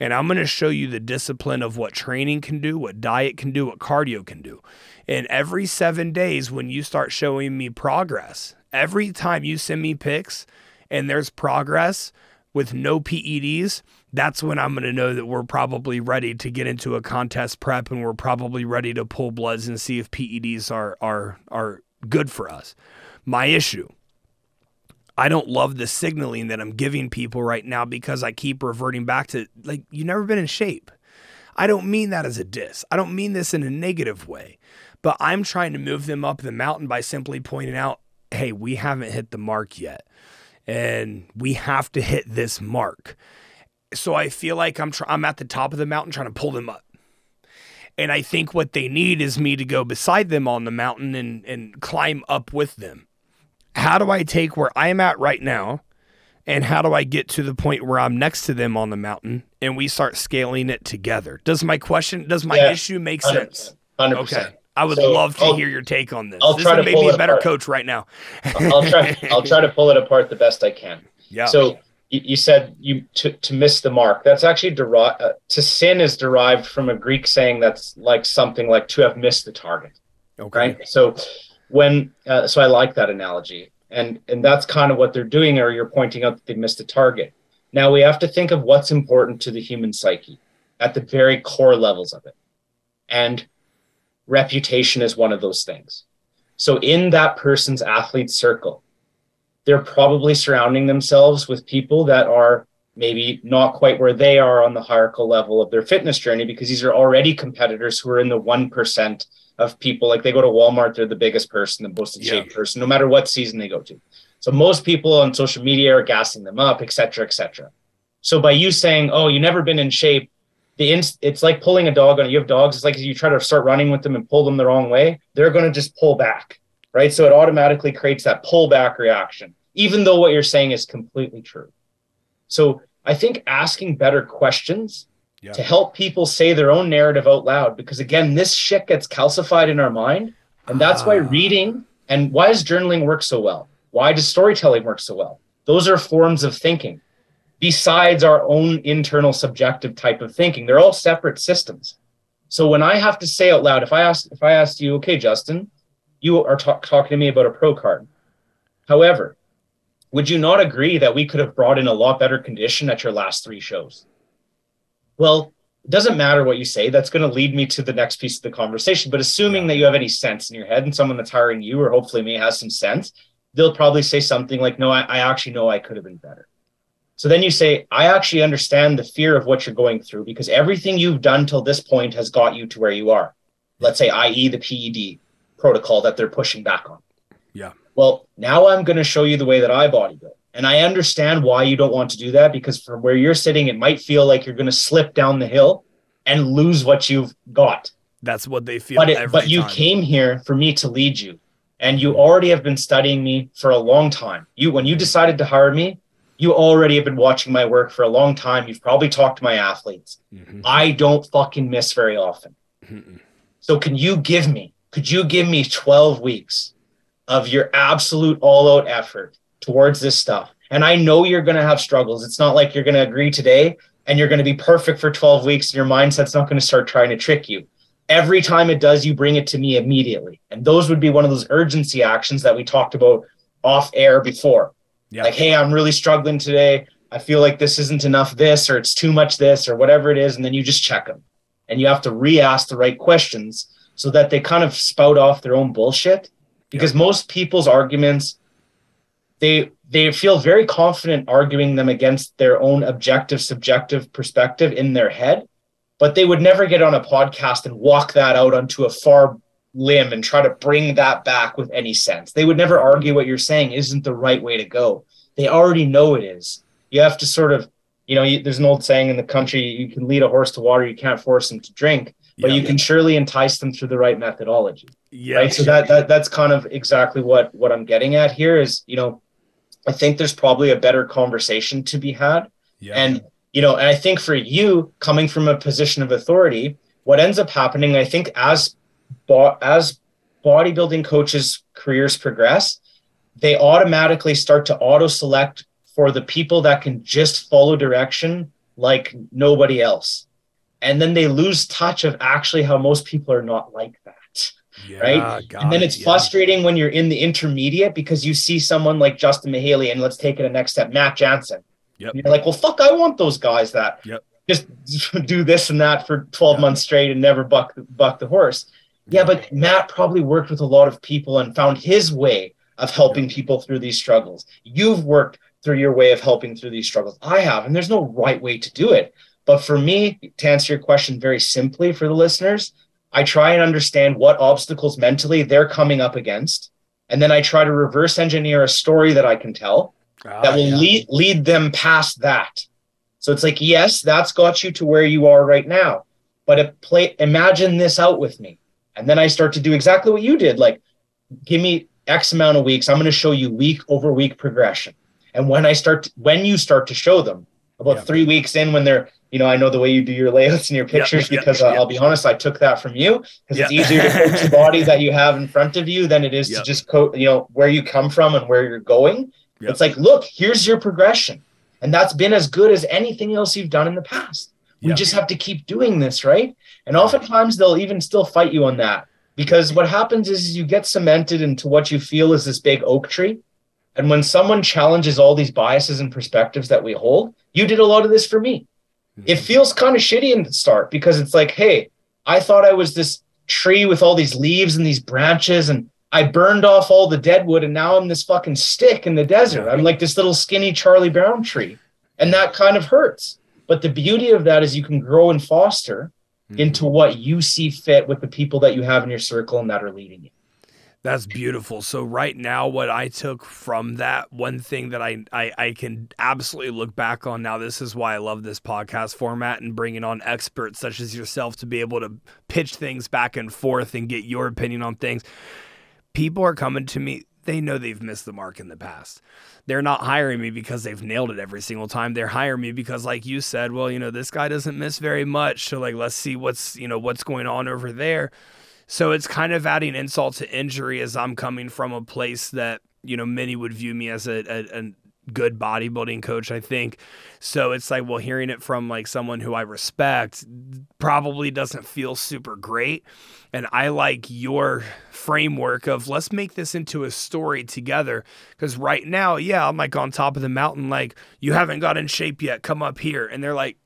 And I'm going to show you the discipline of what training can do, what diet can do, what cardio can do. And every seven days, when you start showing me progress, every time you send me pics and there's progress with no PEDs, that's when I'm going to know that we're probably ready to get into a contest prep and we're probably ready to pull bloods and see if PEDs are are are good for us my issue. I don't love the signaling that I'm giving people right now because I keep reverting back to like you've never been in shape. I don't mean that as a diss. I don't mean this in a negative way. But I'm trying to move them up the mountain by simply pointing out, "Hey, we haven't hit the mark yet. And we have to hit this mark." So I feel like I'm tr- I'm at the top of the mountain trying to pull them up. And I think what they need is me to go beside them on the mountain and, and climb up with them how do I take where I'm at right now and how do I get to the point where I'm next to them on the mountain and we start scaling it together? Does my question, does my yeah, issue make 100%, sense? 100%. Okay. I would so love to I'll, hear your take on this. I'll this try to make me a better apart. coach right now. I'll try. I'll try to pull it apart the best I can. Yeah. So you, you said you to, to miss the mark. That's actually derived. Uh, to sin is derived from a Greek saying that's like something like to have missed the target. Okay. Right. So when uh, so I like that analogy, and and that's kind of what they're doing, or you're pointing out that they missed a target. Now we have to think of what's important to the human psyche at the very core levels of it, and reputation is one of those things. So in that person's athlete circle, they're probably surrounding themselves with people that are maybe not quite where they are on the hierarchical level of their fitness journey because these are already competitors who are in the 1% of people. Like they go to Walmart, they're the biggest person, the most in shape yeah. person, no matter what season they go to. So most people on social media are gassing them up, et cetera, et cetera. So by you saying, "Oh, you've never been in shape," the inst- it's like pulling a dog on. You have dogs. It's like you try to start running with them and pull them the wrong way. They're going to just pull back, right? So it automatically creates that pullback reaction, even though what you're saying is completely true. So I think asking better questions yeah. to help people say their own narrative out loud. Because again, this shit gets calcified in our mind. And that's why ah. reading and why does journaling work so well? Why does storytelling work so well? Those are forms of thinking besides our own internal subjective type of thinking. They're all separate systems. So when I have to say out loud, if I ask, if I asked you, okay, Justin, you are talk, talking to me about a pro card. However, would you not agree that we could have brought in a lot better condition at your last three shows? Well, it doesn't matter what you say. That's going to lead me to the next piece of the conversation. But assuming that you have any sense in your head and someone that's hiring you, or hopefully me, has some sense, they'll probably say something like, No, I, I actually know I could have been better. So then you say, I actually understand the fear of what you're going through because everything you've done till this point has got you to where you are. Let's say, i.e., the PED protocol that they're pushing back on. Yeah. Well, now I'm going to show you the way that I bodybuild. And I understand why you don't want to do that because from where you're sitting, it might feel like you're going to slip down the hill and lose what you've got. That's what they feel. But, it, but you time. came here for me to lead you, and you already have been studying me for a long time. You, when you decided to hire me, you already have been watching my work for a long time. You've probably talked to my athletes. Mm-hmm. I don't fucking miss very often. Mm-hmm. So can you give me, could you give me 12 weeks of your absolute all out effort towards this stuff? And I know you're going to have struggles. It's not like you're going to agree today and you're going to be perfect for 12 weeks and your mindset's not going to start trying to trick you. Every time it does, you bring it to me immediately. And those would be one of those urgency actions that we talked about off air before yeah. Like, hey, I'm really struggling today. I feel like this isn't enough this, or it's too much this, or whatever it is. And then you just check them. And you have to re ask the right questions so that they kind of spout off their own bullshit. Because yeah. most people's arguments, they they feel very confident arguing them against their own objective, subjective perspective in their head, but they would never get on a podcast and walk that out onto a far limb and try to bring that back with any sense. They would never argue what you're saying isn't the right way to go. They already know it is. You have to sort of, you know, you, there's an old saying in the country you can lead a horse to water, you can't force him to drink, but yeah, you can surely entice them through the right methodology. Yeah. Right. So that, that that's kind of exactly what what I'm getting at here is, you know, I think there's probably a better conversation to be had. Yeah. And you know, and I think for you coming from a position of authority, what ends up happening, I think, as as bodybuilding coaches' careers progress, they automatically start to auto select for the people that can just follow direction like nobody else. And then they lose touch of actually how most people are not like that. Yeah, right. And then it's yeah. frustrating when you're in the intermediate because you see someone like Justin Mihaly and let's take it a next step, Matt Jansen. Yep. you're like, well, fuck, I want those guys that yep. just do this and that for 12 yep. months straight and never buck buck the horse. Yeah, but Matt probably worked with a lot of people and found his way of helping people through these struggles. You've worked through your way of helping through these struggles. I have, and there's no right way to do it. But for me, to answer your question very simply for the listeners, I try and understand what obstacles mentally they're coming up against. And then I try to reverse engineer a story that I can tell ah, that will yeah. lead, lead them past that. So it's like, yes, that's got you to where you are right now. But it play, imagine this out with me. And then I start to do exactly what you did. Like, give me X amount of weeks. I'm going to show you week over week progression. And when I start, to, when you start to show them about yeah. three weeks in, when they're, you know, I know the way you do your layouts and your pictures yeah, because uh, I'll be honest, I took that from you because it's easier to coach the body that you have in front of you than it is to just coach, you know, where you come from and where you're going. It's like, look, here's your progression. And that's been as good as anything else you've done in the past. We just have to keep doing this, right? And oftentimes they'll even still fight you on that because what happens is you get cemented into what you feel is this big oak tree. And when someone challenges all these biases and perspectives that we hold, you did a lot of this for me. Mm-hmm. It feels kind of shitty in the start because it's like, hey, I thought I was this tree with all these leaves and these branches and I burned off all the dead wood and now I'm this fucking stick in the desert. I'm like this little skinny Charlie Brown tree. And that kind of hurts. But the beauty of that is you can grow and foster mm-hmm. into what you see fit with the people that you have in your circle and that are leading you. That's beautiful. So right now, what I took from that one thing that I, I, I can absolutely look back on now. This is why I love this podcast format and bringing on experts such as yourself to be able to pitch things back and forth and get your opinion on things. People are coming to me. They know they've missed the mark in the past they're not hiring me because they've nailed it every single time. They're hiring me because, like you said, well, you know, this guy doesn't miss very much. So, like, let's see what's, you know, what's going on over there. So it's kind of adding insult to injury as I'm coming from a place that, you know, many would view me as a, a, a good bodybuilding coach, I think. So it's like, well, hearing it from like someone who I respect probably doesn't feel super great. And I like your framework of let's make this into a story together. Because right now, yeah, I'm like on top of the mountain, like, you haven't got in shape yet. Come up here. And they're like,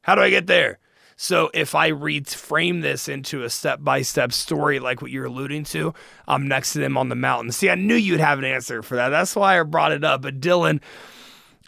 how do I get there? So if I reframe this into a step by step story, like what you're alluding to, I'm next to them on the mountain. See, I knew you'd have an answer for that. That's why I brought it up. But Dillon,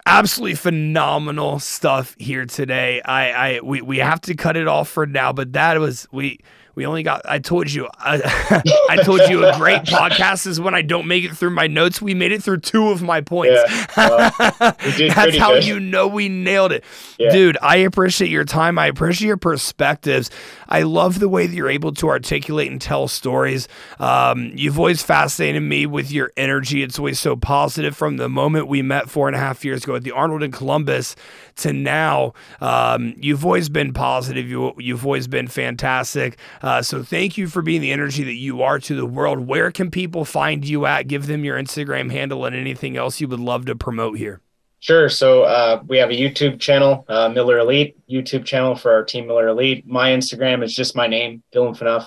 absolutely phenomenal stuff here today. I, I we, we have to cut it off for now, but that was we We only got. I told you. I, I told you a great podcast is when I don't make it through my notes. We made it through two of my points. Yeah, well, That's how good. you know we nailed it. Yeah. Dude, I appreciate your time. I appreciate your perspectives. I love the way that you're able to articulate and tell stories. Um, you've always fascinated me with your energy. It's always so positive from the moment we met four and a half years ago at the Arnold in Columbus to now. Um, you've always been positive. You, you've always been fantastic. Uh, so thank you for being the energy that you are to the world. Where can people find you at? Give them your Instagram handle and anything else you would love to promote here. Sure. So uh, we have a YouTube channel, uh, Miller Elite YouTube channel for our team Miller Elite. My Instagram is just my name, Dillon Phaneuf.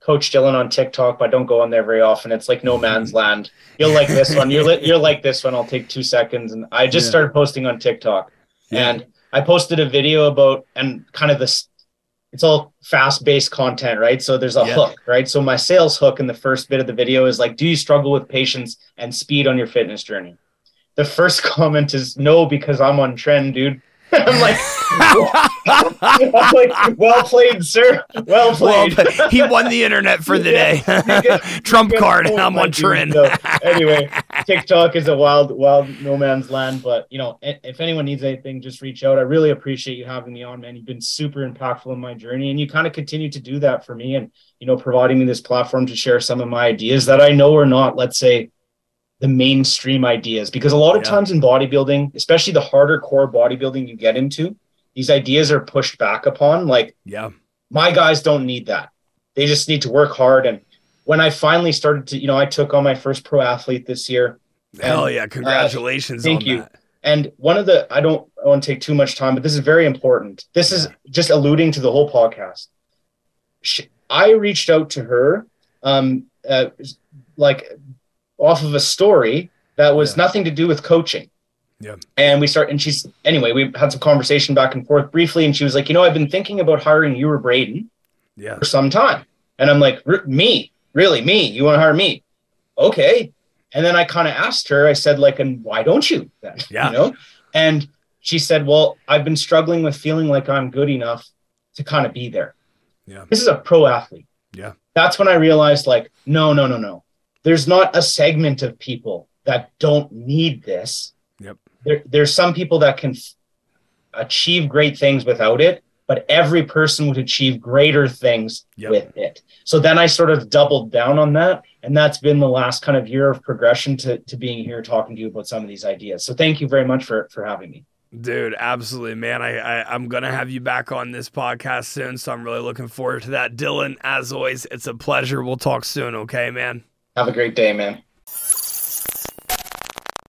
Coach Dillon on TikTok, but I don't go on there very often. It's like no man's land. You'll like this one. You're li- you're like this one. I'll take two seconds. And I just Yeah. started posting on TikTok, Yeah. and I posted a video about and kind of this. It's all fast based content, right? So there's a Yeah. hook, right? So my sales hook in the first bit of the video is like, do you struggle with patience and speed on your fitness journey? The first comment is no because I'm on trend, dude. I'm like, I'm like, well played, sir. Well Well, played. but he won the internet for the Yeah, day. get- Trump card. I'm on trend. So, anyway, TikTok is a wild, wild no man's land. But you know, if anyone needs anything, just reach out. I really appreciate you having me on, man. You've been super impactful in my journey, and you kind of continue to do that for me, and you know, providing me this platform to share some of my ideas that I know are not, let's say, the mainstream ideas. Because a lot of Yeah. times in bodybuilding, especially the harder core bodybuilding you get into, these ideas are pushed back upon. Like yeah. my guys don't need that. They just need to work hard. And when I finally started to, you know, I took on my first pro athlete this year. Hell And, yeah. Congratulations thank on you. that. And one of the, I don't want to take too much time, but this is very important. This is just alluding to the whole podcast. She, I reached out to her, um, uh, like off of a story that was Yeah. nothing to do with coaching. Yeah. And we start, and she's, anyway, we had some conversation back and forth briefly. And she was like, you know, I've been thinking about hiring you or Braden Yeah. for some time. And I'm like, me, really, me? You want to hire me? Okay. And then I kind of asked her, I said, like, and why don't you then? Yeah. You know? And she said, well, I've been struggling with feeling like I'm good enough to kind of be there. Yeah. This is a pro athlete. Yeah. That's when I realized, like, no, no, no, no. There's not a segment of people that don't need this. Yep. There, there's some people that can f- achieve great things without it, but every person would achieve greater things Yep. with it. So then I sort of doubled down on that. And that's been the last kind of year of progression to, to being here talking to you about some of these ideas. So thank you very much for, for having me. Dude, absolutely, man. I, I I'm gonna have you back on this podcast soon, so I'm really looking forward to that. Dillon, as always, it's a pleasure. We'll talk soon, okay, man. Have a great day, man.